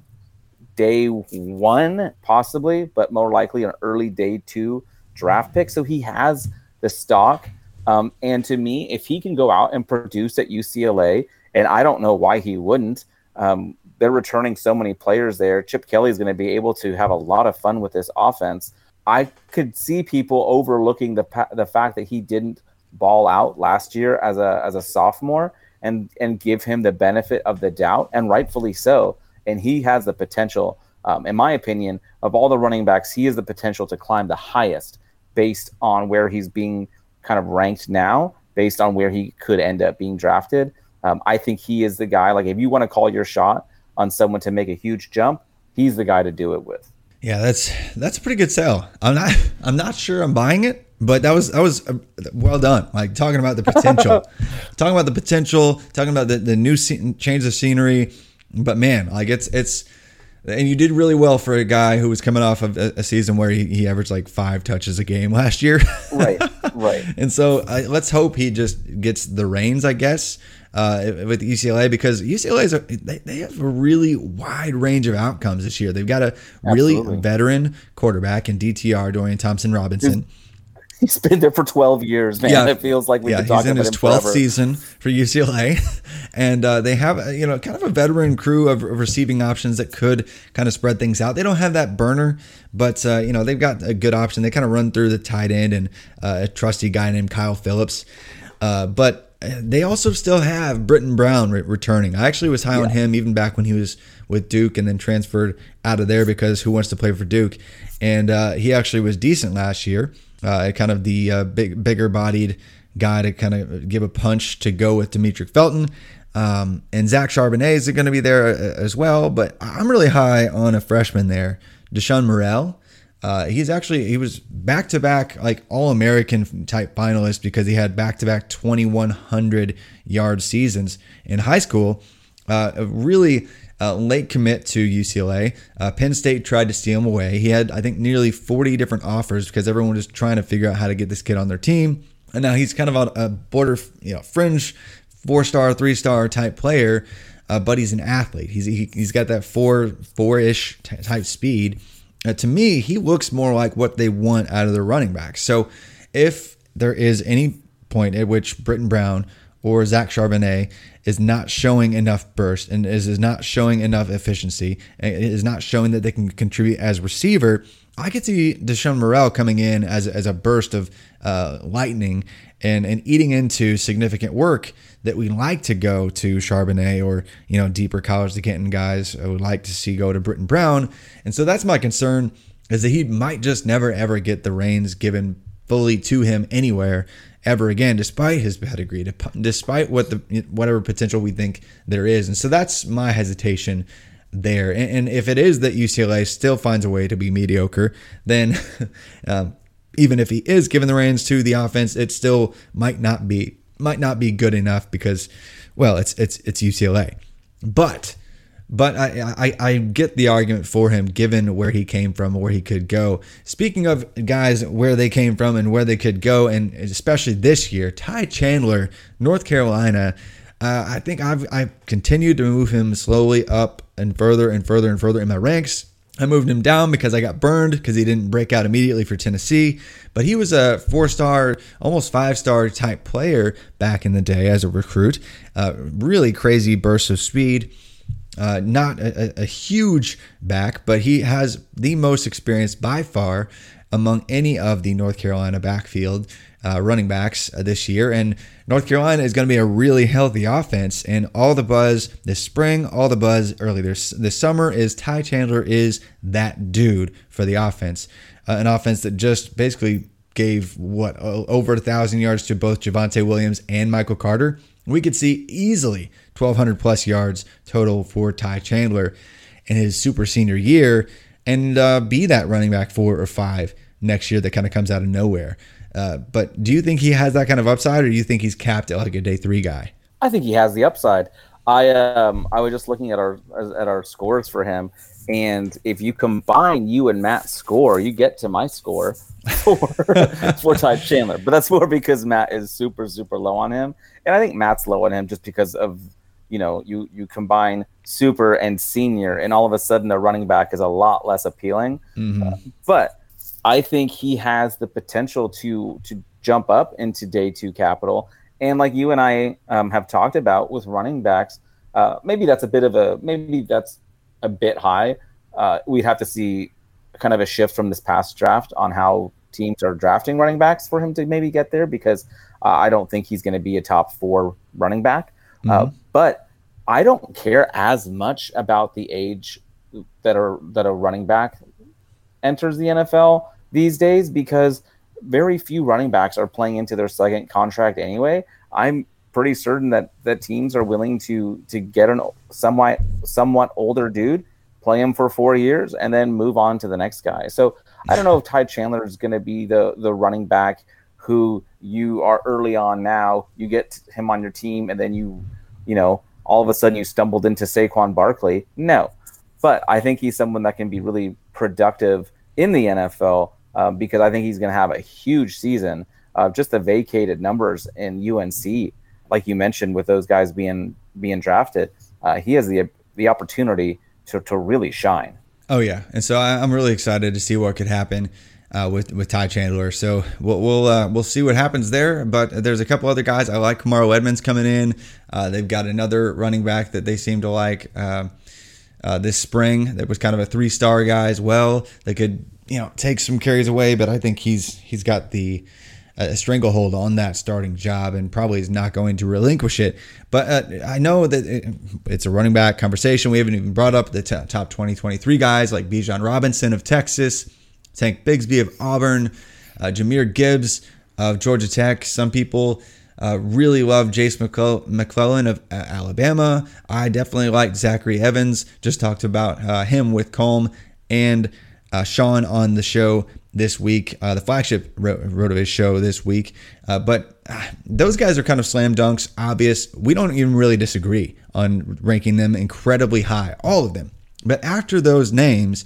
day one, possibly, but more likely an early day two draft pick. So he has the stock. Um, and to me, if he can go out and produce at UCLA, and I don't know why he wouldn't, um, they're returning so many players there. Chip Kelly is going to be able to have a lot of fun with this offense. I could see people overlooking the pa- the fact that he didn't ball out last year as a as a sophomore and and give him the benefit of the doubt, and rightfully so. And he has the potential, um, in my opinion, of all the running backs, he has the potential to climb the highest based on where he's being kind of ranked now, based on where he could end up being drafted. Um, I think he is the guy. Like, if you want to call your shot on someone to make a huge jump, he's the guy to do it with. Yeah, that's that's a pretty good sell. I'm not I'm not sure I'm buying it, but that was that was uh, well done. Like talking about the potential, talking about the potential, talking about the the new scene, change of scenery. But man, like it's it's and you did really well for a guy who was coming off of a, season where he, he averaged like five touches a game last year. Right, right. and so uh, let's hope he just gets the reins, I guess, uh, with UCLA because UCLA is a, they, they have a really wide range of outcomes this year. They've got a really Absolutely. veteran quarterback in DTR, Dorian Thompson Robinson. He's been there for 12 years, man. Yeah. It feels like we've yeah, been he's in his 12th forever. season for UCLA. And uh, they have, you know, kind of a veteran crew of, of receiving options that could kind of spread things out. They don't have that burner, but, uh, you know, they've got a good option. They kind of run through the tight end and uh, a trusty guy named Kyle Phillips. Uh, but they also still have Brittain Brown re- returning. I actually was high on him even back when he was with Duke and then transferred out of there because who wants to play for Duke? And uh, he actually was decent last year. Uh, kind of the uh, big, bigger bodied guy to kind of give a punch to go with Demetric Felton. Um, and Zach Charbonnet is going to be there uh, as well, but I'm really high on a freshman there, Deshaun Morel. Uh, he's actually he was back to back like all American type finalist because he had back to back 2100 yard seasons in high school. Uh, really uh, late commit to UCLA. Uh, Penn State tried to steal him away. He had I think nearly 40 different offers because everyone was trying to figure out how to get this kid on their team. And now he's kind of on a border, you know, fringe four star, three star type player, uh, but he's an athlete. He's he, he's got that four four ish type speed. Uh, to me, he looks more like what they want out of their running backs. So if there is any point at which Brittain Brown or Zach Charbonnet is not showing enough burst and is, is not showing enough efficiency and is not showing that they can contribute as receiver, I could see Deshaun Morrell coming in as, as a burst of uh, lightning and, and eating into significant work that we like to go to Charbonnet or, you know, deeper college to Canton guys I would like to see go to Brittain Brown. And so that's my concern is that he might just never ever get the reins given fully to him anywhere ever again, despite his pedigree, despite what the whatever potential we think there is. And so that's my hesitation there. And, and if it is that UCLA still finds a way to be mediocre, then um, even if he is given the reins to the offense, it still might not be might not be good enough because, well, it's it's it's UCLA. But but I, I, I get the argument for him given where he came from, where he could go. Speaking of guys where they came from and where they could go, and especially this year, Ty Chandler, North Carolina. Uh, I think I've I've continued to move him slowly up and further and further and further in my ranks. I moved him down because I got burned because he didn't break out immediately for Tennessee. But he was a four star, almost five star type player back in the day as a recruit. Uh, really crazy bursts of speed. Uh, not a, a, huge back, but he has the most experience by far among any of the North Carolina backfield uh, running backs uh, this year. And North Carolina is going to be a really healthy offense. And all the buzz this spring, all the buzz early this, this summer is Ty Chandler is that dude for the offense. Uh, an offense that just basically gave what over a thousand yards to both Javonte Williams and Michael Carter. We could see easily 1,200 plus yards total for Ty Chandler in his super senior year and uh, be that running back four or five next year that kind of comes out of nowhere. Uh, but do you think he has that kind of upside, or do you think he's capped at like a day three guy? I think he has the upside. I um I was just looking at our at our scores for him, and if you combine you and Matt's score, you get to my score for for Ty Chandler. But that's more because Matt is super super low on him, and I think Matt's low on him just because of you know you you combine super and senior, and all of a sudden the running back is a lot less appealing. Mm-hmm. Uh, but I think he has the potential to to jump up into day two capital. And like you and I um, have talked about with running backs, uh, maybe that's a bit of a maybe that's a bit high. Uh, we'd have to see kind of a shift from this past draft on how teams are drafting running backs for him to maybe get there because uh, I don't think he's going to be a top four running back. Uh, mm-hmm. But I don't care as much about the age that are that a running back enters the NFL these days because very few running backs are playing into their second contract anyway. I'm pretty certain that that teams are willing to to get an somewhat somewhat older dude, play him for four years, and then move on to the next guy. So I don't know if Ty Chandler is going to be the the running back who you are early on now. You get him on your team, and then you you know all of a sudden you stumbled into Saquon Barkley. No, but I think he's someone that can be really productive in the NFL um, because I think he's going to have a huge season. Uh, just the vacated numbers in UNC, like you mentioned, with those guys being being drafted, uh, he has the the opportunity to, to really shine. Oh yeah, and so I, am really excited to see what could happen uh, with with Ty Chandler. So we'll we'll, uh, we'll see what happens there. But there's a couple other guys I like. Kamaro Edmonds coming in. Uh, they've got another running back that they seem to like. Uh, uh, this spring, that was kind of a three-star guy as well. They could you know take some carries away, but I think he's he's got the a stranglehold on that starting job and probably is not going to relinquish it. But uh, I know that it, it's a running back conversation. We haven't even brought up the t- top 2023 guys like Bijan Robinson of Texas, Tank Bigsby of Auburn, uh, Jahmyr Gibbs of Georgia Tech. Some people uh, really love Jase McClellan of uh, Alabama. I definitely like Zachary Evans. Just talked about uh, him with Colm and uh, Shawn on the show this week, uh, the flagship RotoViz show this week. Uh, but those guys are kind of slam dunks, obvious. We don't even really disagree on ranking them incredibly high, all of them. But after those names,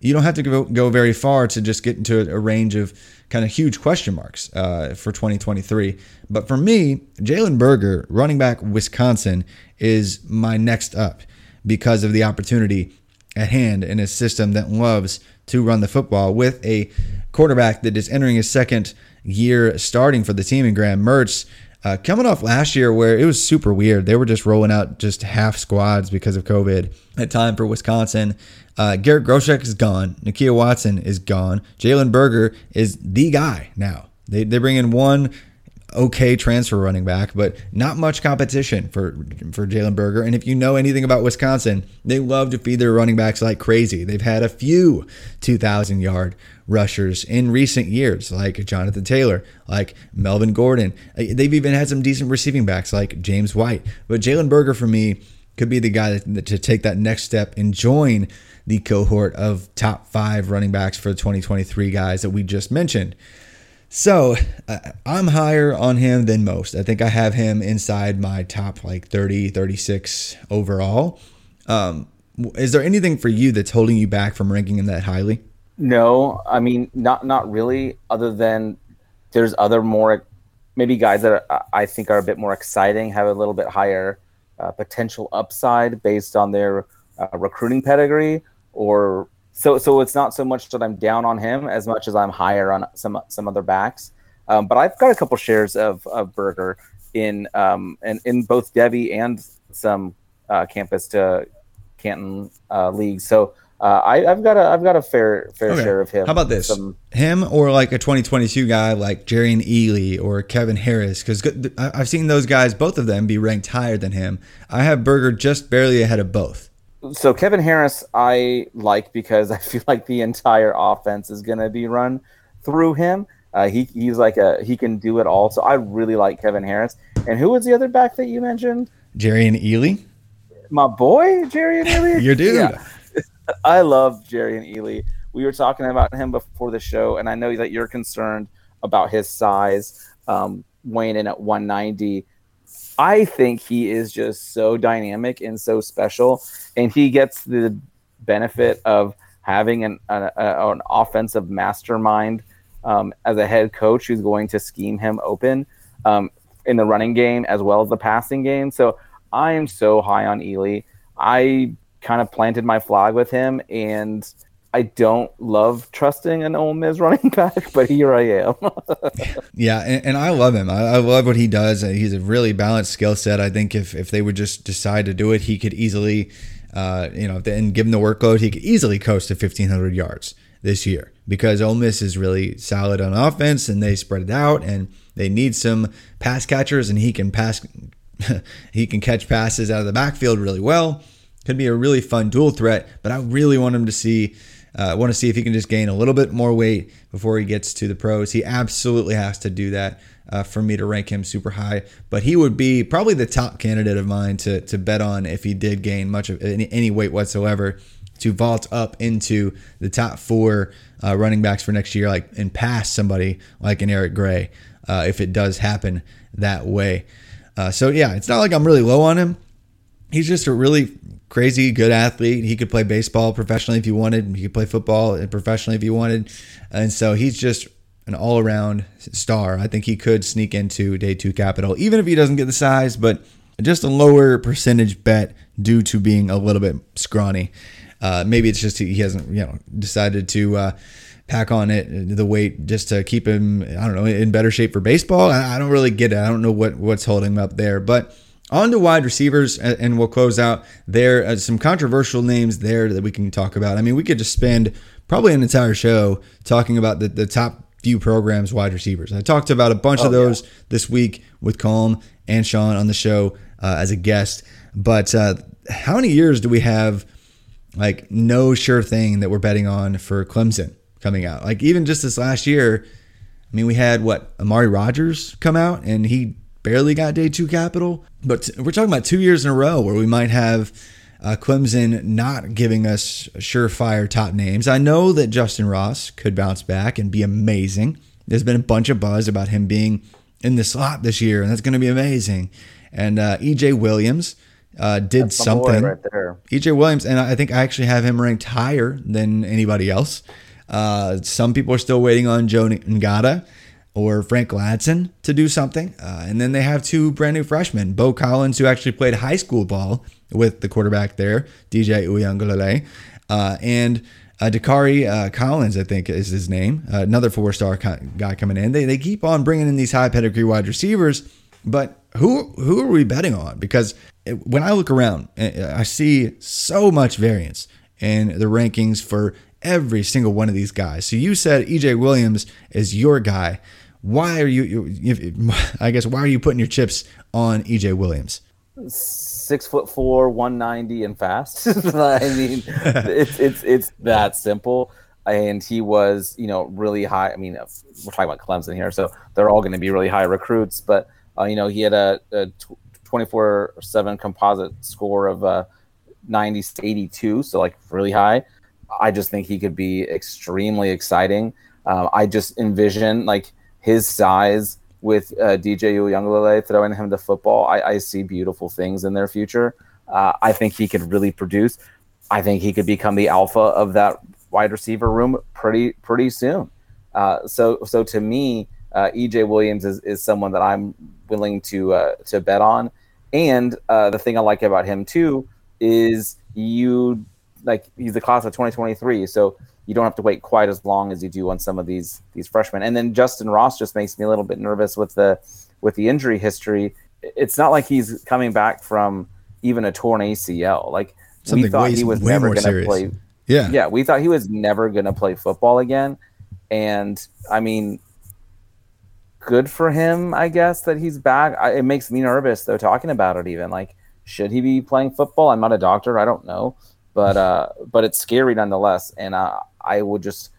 you don't have to go, go very far to just get into a, a range of kind of huge question marks uh, for 2023. But for me, Jalen Berger, running back Wisconsin, is my next up because of the opportunity at hand in a system that loves to run the football with a quarterback that is entering his second year starting for the team in Graham Mertz. Uh, coming off last year where it was super weird. They were just rolling out just half squads because of COVID at time for Wisconsin. Uh, Garrett Groshek is gone. Nakia Watson is gone. Jalen Berger is the guy now. They, they bring in one okay transfer running back, but not much competition for for Jalen Berger. And if you know anything about Wisconsin, they love to feed their running backs like crazy. They've had a few 2,000 yard rushers in recent years, like Jonathan Taylor, like Melvin Gordon. Uh, they've even had some decent receiving backs like James White. But Jalen Berger, for me, could be the guy to take that next step and join the cohort of top five running backs for the 2023 guys that we just mentioned. So uh, I'm higher on him than most. I think I have him inside my top like 30, 36 overall. Um, is there anything for you that's holding you back from ranking him that highly? No, I mean not not really. Other than there's other more maybe guys that are, I think are a bit more exciting, have a little bit higher uh, potential upside based on their uh, recruiting pedigree or so so it's not so much that I'm down on him as much as I'm higher on some some other backs. Um, but I've got a couple shares of, of Berger in um, and in both Devy and some uh, campus to Canton uh, leagues. So uh, I, have got a I've got a fair fair okay. share of him. How about this? Some, him or like a 2022 guy like Jerrion Ealy or Kevin Harris because I've seen those guys both of them be ranked higher than him. I have Berger just barely ahead of both so Kevin Harris, I like because I feel like the entire offense is going to be run through him. Uh, he he's like a he can do it all. So I really like Kevin Harris. And who was the other back that you mentioned? Jerrion Ealy. My boy, Jerrion Ealy. Your dude. Yeah. I love Jerrion Ealy. We were talking about him before the show, and I know that you're concerned about his size, um, weighing in at 190. I think he is just so dynamic and so special, and he gets the benefit of having an a, a, an offensive mastermind um, as a head coach who's going to scheme him open um, in the running game as well as the passing game. So I am so high on Ealy. I kind of planted my flag with him, and I don't love trusting an Ole Miss running back, but here I am. yeah, and, and, I love him. I, I, love what he does. He's a really balanced skill set. I think if, if they would just decide to do it, he could easily, uh, you know, and give him the workload, he could easily coast to 1,500 yards this year because Ole Miss is really solid on offense and they spread it out and they need some pass catchers and he can pass, he can catch passes out of the backfield really well. Could be a really fun dual threat, but I really want him to see I uh, want to see if he can just gain a little bit more weight before he gets to the pros. He absolutely has to do that uh, for me to rank him super high. But he would be probably the top candidate of mine to, to bet on if he did gain much of any, any weight whatsoever to vault up into the top four uh, running backs for next year, like and pass somebody like an Eric Gray uh, if it does happen that way. Uh, so yeah, it's not like I'm really low on him. He's just a really crazy good athlete. He could play baseball professionally if he wanted. He could play football professionally if he wanted. And so he's just an all around star. I think he could sneak into day two capital, even if he doesn't get the size, but just a lower percentage bet due to being a little bit scrawny. Uh, maybe it's just he hasn't, you know, decided to uh, pack on it the weight just to keep him, I don't know, in better shape for baseball. I, I don't really get it. I don't know what what's holding him up there, but on to wide receivers, and we'll close out there. Uh, some controversial names there that we can talk about. I mean, we could just spend probably an entire show talking about the, the top few programs wide receivers. I talked about a bunch oh, of those yeah. this week with Colm and Shawn on the show uh, as a guest. But uh, how many years do we have like no sure thing that we're betting on for Clemson coming out? Like even just this last year, I mean, we had what Amari Rodgers come out and he barely got day two capital. But we're talking about two years in a row where we might have uh, Clemson not giving us surefire top names. I know that Justin Ross could bounce back and be amazing. There's been a bunch of buzz about him being in the slot this year, and that's going to be amazing. And uh, EJ Williams uh, did that's something. Right there. EJ Williams, and I think I actually have him ranked higher than anybody else. Uh, some people are still waiting on Joe Ngata or Frank Ladson to do something. Uh, and then they have two brand new freshmen, Beaux Collins, who actually played high school ball with the quarterback there, DJ Uiagalelei, uh, and Uh, Dacari uh, Collins, I think, is his name. Uh, another four-star co- guy coming in. They, they keep on bringing in these high pedigree wide receivers, but who who are we betting on? Because when I look around, I see so much variance in the rankings for every single one of these guys. So you said EJ Williams is your guy. Why are you? you I guess why are you putting your chips on EJ Williams? Six foot four, one ninety, and fast. I mean, it's it's it's that simple. And he was, you know, really high. I mean, we're talking about Clemson here, so they're all going to be really high recruits. But uh, you know, he had a, a 24 7 composite score of uh, 90 82, so like really high. I just think he could be extremely exciting. Um, I just envision like his size with uh, DJ Uiagalelei throwing him the football. I, I, see beautiful things in their future. Uh, I think he could really produce. I think he could become the alpha of that wide receiver room pretty pretty soon. Uh, so so to me, uh, EJ Williams is, is someone that I'm willing to uh, to bet on. And uh, the thing I like about him too is you like he's the class of 2023, so you don't have to wait quite as long as you do on some of these these freshmen. And then Justin Ross just makes me a little bit nervous with the with the injury history. It's not like he's coming back from even a torn ACL. Like Something we thought he was never going to play. Yeah, yeah, we thought he was never going to play football again. And I mean, good for him, I guess, that he's back. I, it makes me nervous though talking about it. Even like, should he be playing football? I'm not a doctor. I don't know, but uh, but it's scary nonetheless. And uh, I would just,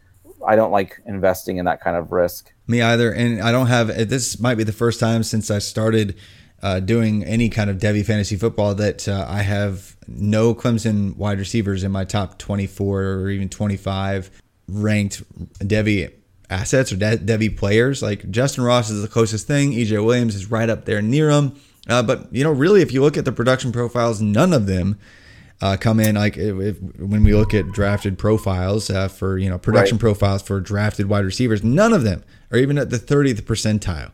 I don't like investing in that kind of risk. Me either. And I don't have. This might be the first time since I started. Uh, doing any kind of Devy fantasy football that uh, I have no Clemson wide receivers in my top 24 or even 25 ranked Devy assets or De- Devy players. Like Justin Ross is the closest thing. EJ Williams is right up there near him. Uh, but you know, really, if you look at the production profiles, none of them uh, come in like if, if, when we look at drafted profiles uh, for you know production right. profiles for drafted wide receivers. None of them are even at the 30th percentile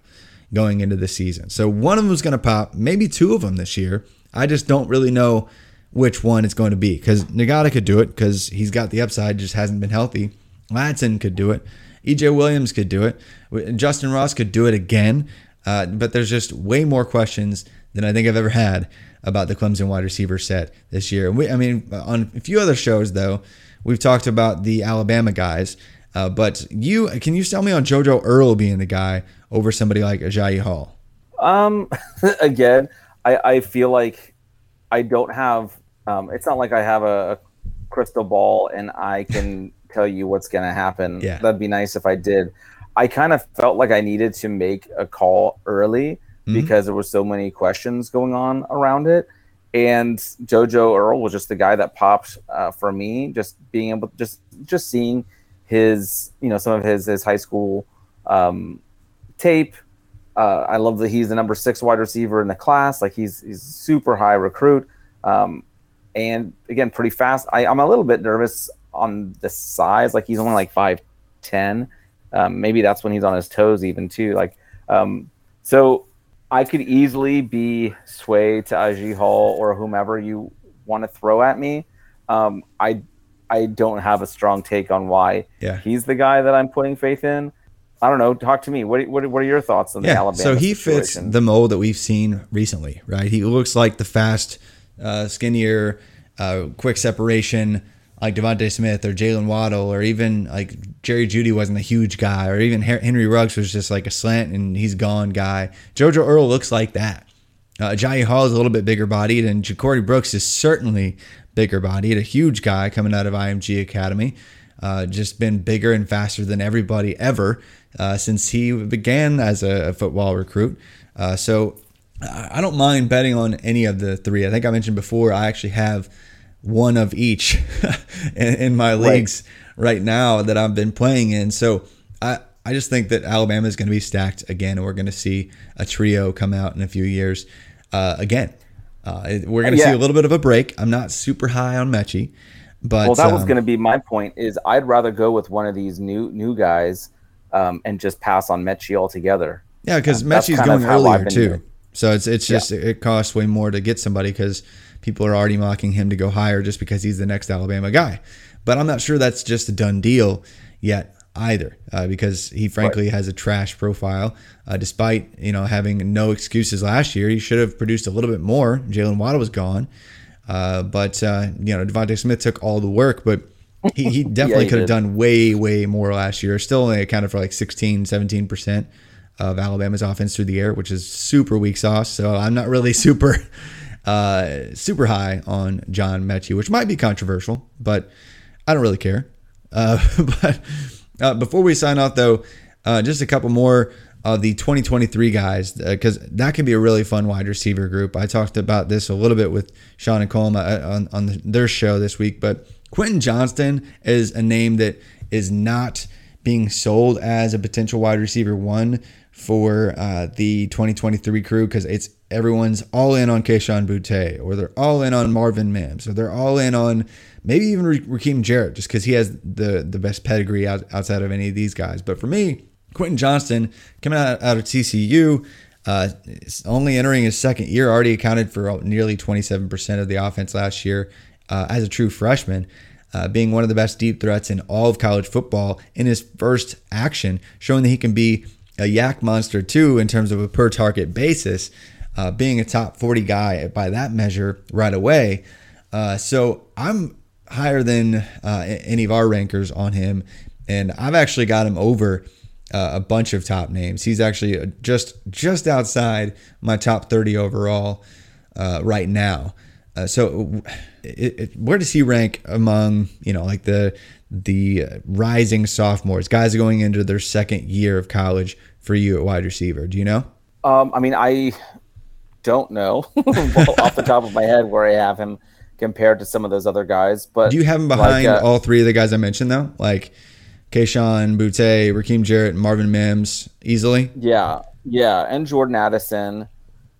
going into the season. So one of them is going to pop, maybe two of them this year. I just don't really know which one it's going to be because Ngata could do it because he's got the upside, just hasn't been healthy. Ladson could do it. EJ Williams could do it. Justin Ross could do it again. Uh, but there's just way more questions than I think I've ever had about the Clemson wide receiver set this year. We, I mean, on a few other shows though, we've talked about the Alabama guys. Uh, but you can you tell me on JoJo Earle being the guy over somebody like Agiye Hall? Um, again, I, I feel like I don't have. Um, it's not like I have a, a crystal ball and I can tell you what's going to happen. Yeah. That'd be nice if I did. I kind of felt like I needed to make a call early mm-hmm. because there were so many questions going on around it. And JoJo Earle was just the guy that popped uh, for me. Just being able, just just seeing his, you know, some of his his high school um, tape. Uh, I love that he's the number six wide receiver in the class. Like he's he's super high recruit, um, and again pretty fast. I, I'm a little bit nervous on the size. Like he's only like five ten. Um, maybe that's when he's on his toes even too. Like um, so, I could easily be swayed to Agiye Hall or whomever you want to throw at me. Um, I I don't have a strong take on why yeah. he's the guy that I'm putting faith in. I don't know. Talk to me. What what, what are your thoughts on yeah, the Alabama? So he situation? fits the mold that we've seen recently, right? He looks like the fast, uh, skinnier, uh, quick separation, like DeVonta Smith or Jaylen Waddle or even like Jerry Jeudy wasn't a huge guy or even Henry Ruggs was just like a slant and he's gone guy. JoJo Earle looks like that. Uh, Jai Hall is a little bit bigger bodied and JaCorey Brooks is certainly bigger bodied. A huge guy coming out of IMG Academy. Uh, just been bigger and faster than everybody ever uh, since he began as a, a football recruit. Uh, so I don't mind betting on any of the three. I think I mentioned before I actually have one of each in, in, my leagues right. right now that I've been playing in. So I, I just think that Alabama is going to be stacked again, and we're going to see a trio come out in a few years uh, again. Uh, we're going to yeah. see a little bit of a break. I'm not super high on Metchie, but well, that um, was going to be my point. Is I'd rather go with one of these new new guys um, and just pass on Metchie altogether. Yeah, because uh, Metchie's going earlier too, so it's it's just yeah. it costs way more to get somebody because people are already mocking him to go higher just because he's the next Alabama guy. but I'm not sure that's just a done deal yet either, uh, because he frankly right. has a trash profile. Uh, despite you know having no excuses last year, he should have produced a little bit more. Jaylen Waddle was gone, uh, but uh, you know DeVonta Smith took all the work, but he, he definitely yeah, he could have done way way more last year. Still only accounted for like 16, 17 percent of Alabama's offense through the air, which is super weak sauce. So I'm not really super uh, super high on John Metchie, which might be controversial, but I don't really care. Uh, but uh, before we sign off, though, uh, just a couple more of the 2023 guys, because uh, that can be a really fun wide receiver group. I talked about this a little bit with Shawn and Colm uh, on, on their show this week, but Quentin Johnston is a name that is not being sold as a potential wide receiver one for uh, the 2023 crew because it's everyone's all in on Kayshon Boutte or they're all in on Marvin Mims or they're all in on maybe even Rakim Jarrett just because he has the the best pedigree out, outside of any of these guys. But for me, Quentin Johnston coming out, out of TCU, uh, only entering his second year, already accounted for nearly 27% of the offense last year uh, as a true freshman. Uh, being one of the best deep threats in all of college football in his first action, showing that he can be a YAC monster too in terms of a per target basis, uh, being a top 40 guy by that measure right away. Uh, so I'm higher than uh, any of our rankers on him, and I've actually got him over uh, a bunch of top names. He's actually just just outside my top 30 overall uh, right now. Uh, so, it, it, where does he rank among you know like the the rising sophomores, guys going into their second year of college for you at wide receiver? Do you know? Um, I mean, I don't know off the top of my head where I have him compared to some of those other guys. But do you have him behind like, uh, all three of the guys I mentioned though? Like Kayshon, Boutte, Rakim Jarrett, Marvin Mims, easily? Yeah, yeah, and Jordan Addison,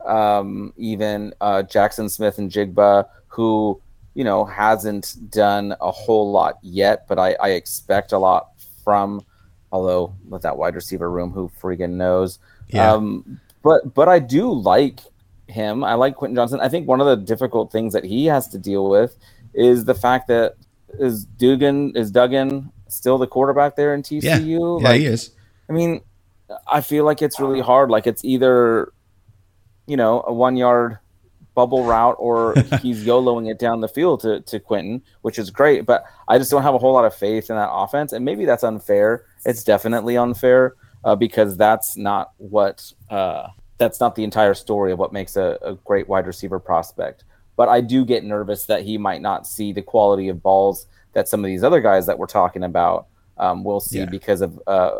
um, even uh, Jaxon Smith-Njigba, who you know hasn't done a whole lot yet, but I, I expect a lot from. Although with that wide receiver room, who freaking knows? Yeah. Um, but but I do like him. I like Quentin Johnston. I think one of the difficult things that he has to deal with is the fact that is Duggan is Duggan still the quarterback there in TCU? Yeah, like, yeah he is. I mean, I feel like it's really hard. Like it's either, you know, a one yard bubble route or he's YOLOing it down the field to, to Quentin, which is great. But I just don't have a whole lot of faith in that offense. And maybe that's unfair. It's definitely unfair uh, because that's not what uh, that's not the entire story of what makes a, a great wide receiver prospect. But I do get nervous that he might not see the quality of balls that some of these other guys that we're talking about um, will see yeah. because of uh,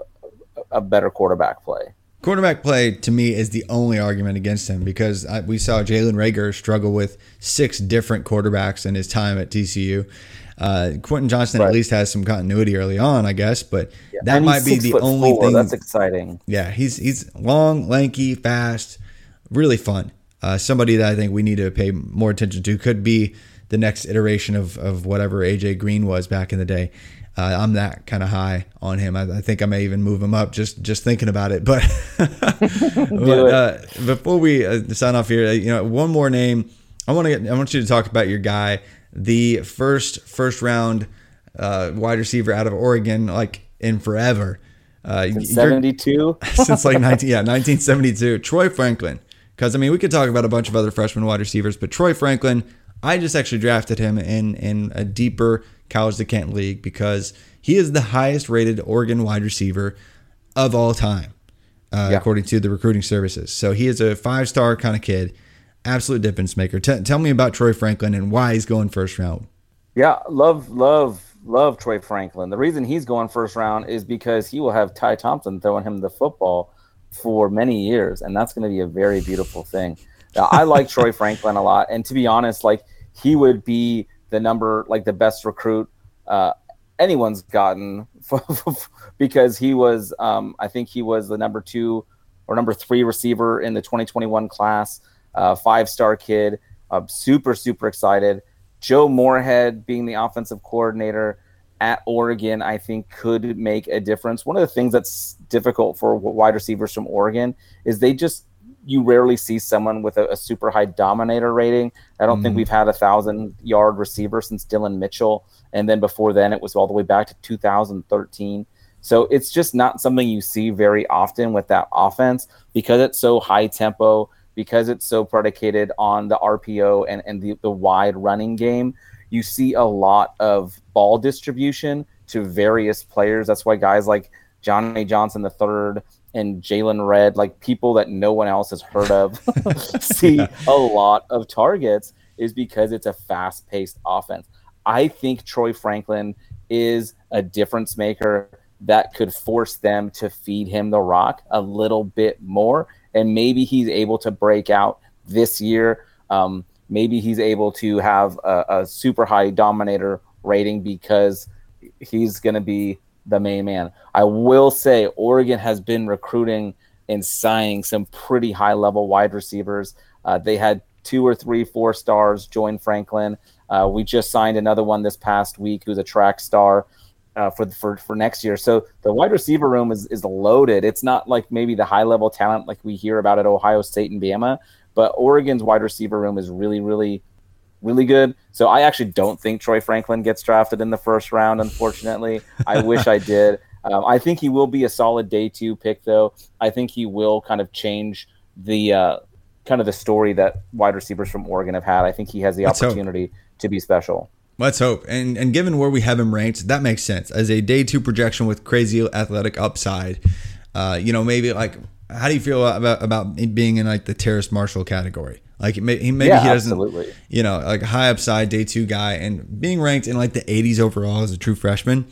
a better quarterback play. Quarterback play to me is the only argument against him because I, we saw Jalen Reagor struggle with six different quarterbacks in his time at TCU. Uh, Quentin Johnston right. at least has some continuity early on, I guess, but yeah. that might be the only four. thing. That's exciting. Yeah, he's he's long, lanky, fast, really fun. Uh, somebody that I think we need to pay more attention to could be the next iteration of of whatever AJ Green was back in the day. Uh, I'm that kind of high on him. I, I, think I may even move him up just just thinking about it. But, but uh, before we uh, sign off here, uh, you know, one more name. I want to get. I want you to talk about your guy the first first round uh, wide receiver out of Oregon, like in forever. Uh, Seventy two since like nineteen yeah nineteen seventy two. Troy Franklin, because I mean we could talk about a bunch of other freshman wide receivers, but Troy Franklin, I just actually drafted him in in a deeper college Kent league because he is the highest rated Oregon wide receiver of all time, uh, yeah. according to the recruiting services. So he is a five star kind of kid absolute difference maker. T- tell me about Troy Franklin and why he's going first round. Yeah, love, love, love Troy Franklin. The reason he's going first round is because he will have Ty Thompson throwing him the football for many years, and that's going to be a very beautiful thing. I like Troy Franklin a lot, and to be honest, like he would be the number, like the best recruit uh, anyone's gotten because he was, um, I think he was the number two or number three receiver in the 2021 class uh, five star kid. Uh, super, super excited. Joe Moorhead being the offensive coordinator at Oregon, I think could make a difference. One of the things that's difficult for wide receivers from Oregon is they just you rarely see someone with a, a super high dominator rating. I don't mm. think we've had a thousand yard receiver since Dillon Mitchell, and then before then it was all the way back to 2013. So it's just not something you see very often with that offense because it's so high tempo, because it's so predicated on the RPO and, and the, the wide running game. You see a lot of ball distribution to various players. That's why guys like Johnny Johnson the third and Jaylon Redd, like people that no one else has heard of, see yeah. a lot of targets is because it's a fast paced offense. I think Troy Franklin is a difference maker that could force them to feed him the rock a little bit more. And maybe he's able to break out this year. Um, maybe he's able to have a, a super high dominator rating because he's going to be the main man. I will say Oregon has been recruiting and signing some pretty high level wide receivers. Uh, they had two or three four stars join Franklin. Uh, we just signed another one this past week who's a track star uh, for for for next year. So the wide receiver room is is loaded. It's not like maybe the high level talent like we hear about at Ohio State and Bama, but Oregon's wide receiver room is really really really good. So I actually don't think Troy Franklin gets drafted in the first round. Unfortunately, I wish I did. Um, I think he will be a solid day two pick, though. I think he will kind of change the uh, kind of the story that wide receivers from Oregon have had. I think he has the Let's opportunity hope. to be special. Let's hope. And and given where we have him ranked, that makes sense as a day two projection with crazy athletic upside. Uh, you know, maybe like how do you feel about about being in like the Terrace Marshall category? Like maybe maybe yeah, he doesn't, absolutely. you know, like high upside day two guy, and being ranked in like the 80s overall as a true freshman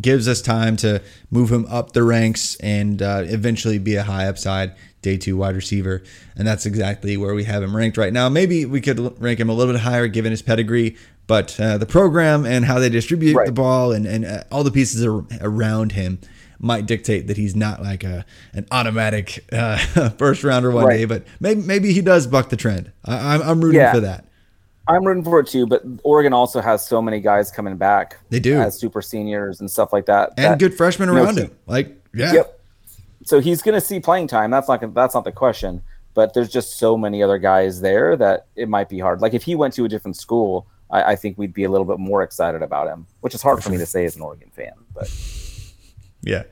gives us time to move him up the ranks and uh, eventually be a high upside day two wide receiver. And that's exactly where we have him ranked right now. Maybe we could rank him a little bit higher given his pedigree, but uh, the program and how they distribute right. the ball and, and uh, all the pieces around him might dictate that he's not like a an automatic uh, first rounder one right. day. But maybe maybe he does buck the trend. I, am I'm, I'm rooting yeah. for that. I'm rooting for it too, but Oregon also has so many guys coming back. They do as super seniors and stuff like that, and that, good freshmen around know, him. Like, yeah. Yep. So he's going to see playing time. That's not that's not the question. But there's just so many other guys there that it might be hard. Like if he went to a different school, I, I think we'd be a little bit more excited about him, which is hard for me to say as an Oregon fan. But yeah.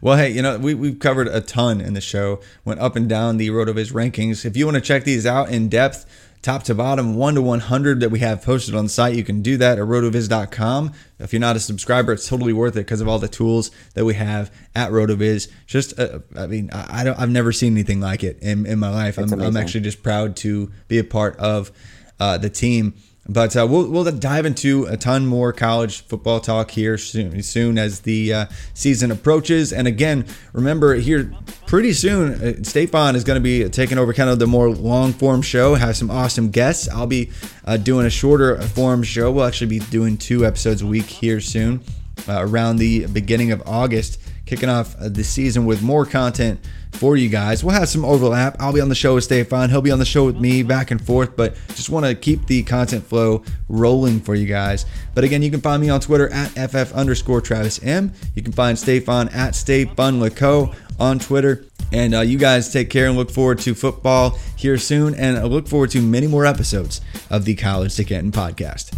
Well, hey, you know, we, we've covered a ton in the show, went up and down the RotoViz rankings. If you want to check these out in depth, top to bottom, 1 to 100 that we have posted on the site, you can do that at rotoviz.com. If you're not a subscriber, it's totally worth it because of all the tools that we have at RotoViz. Just, uh, I mean, I, I, don't, I've never seen anything like it in, in my life. I'm, I'm, actually just proud to be a part of uh, the team. But uh, we'll, we'll dive into a ton more college football talk here soon, soon as the uh, season approaches. And again, remember here pretty soon, uh, Stefan is going to be taking over kind of the more long form show, have some awesome guests. I'll be uh, doing a shorter form show. We'll actually be doing two episodes a week here soon uh, around the beginning of August kicking off uh, the season with more content for you guys. We'll have some overlap. I'll be on the show with Stefan. He'll be on the show with me back and forth, but just want to keep the content flow rolling for you guys. But again, you can find me on Twitter at FF underscore Travis M. You can find Stefan at StayFunLako on Twitter. And uh, you guys take care and look forward to football here soon. And I look forward to many more episodes of the College to Canton podcast.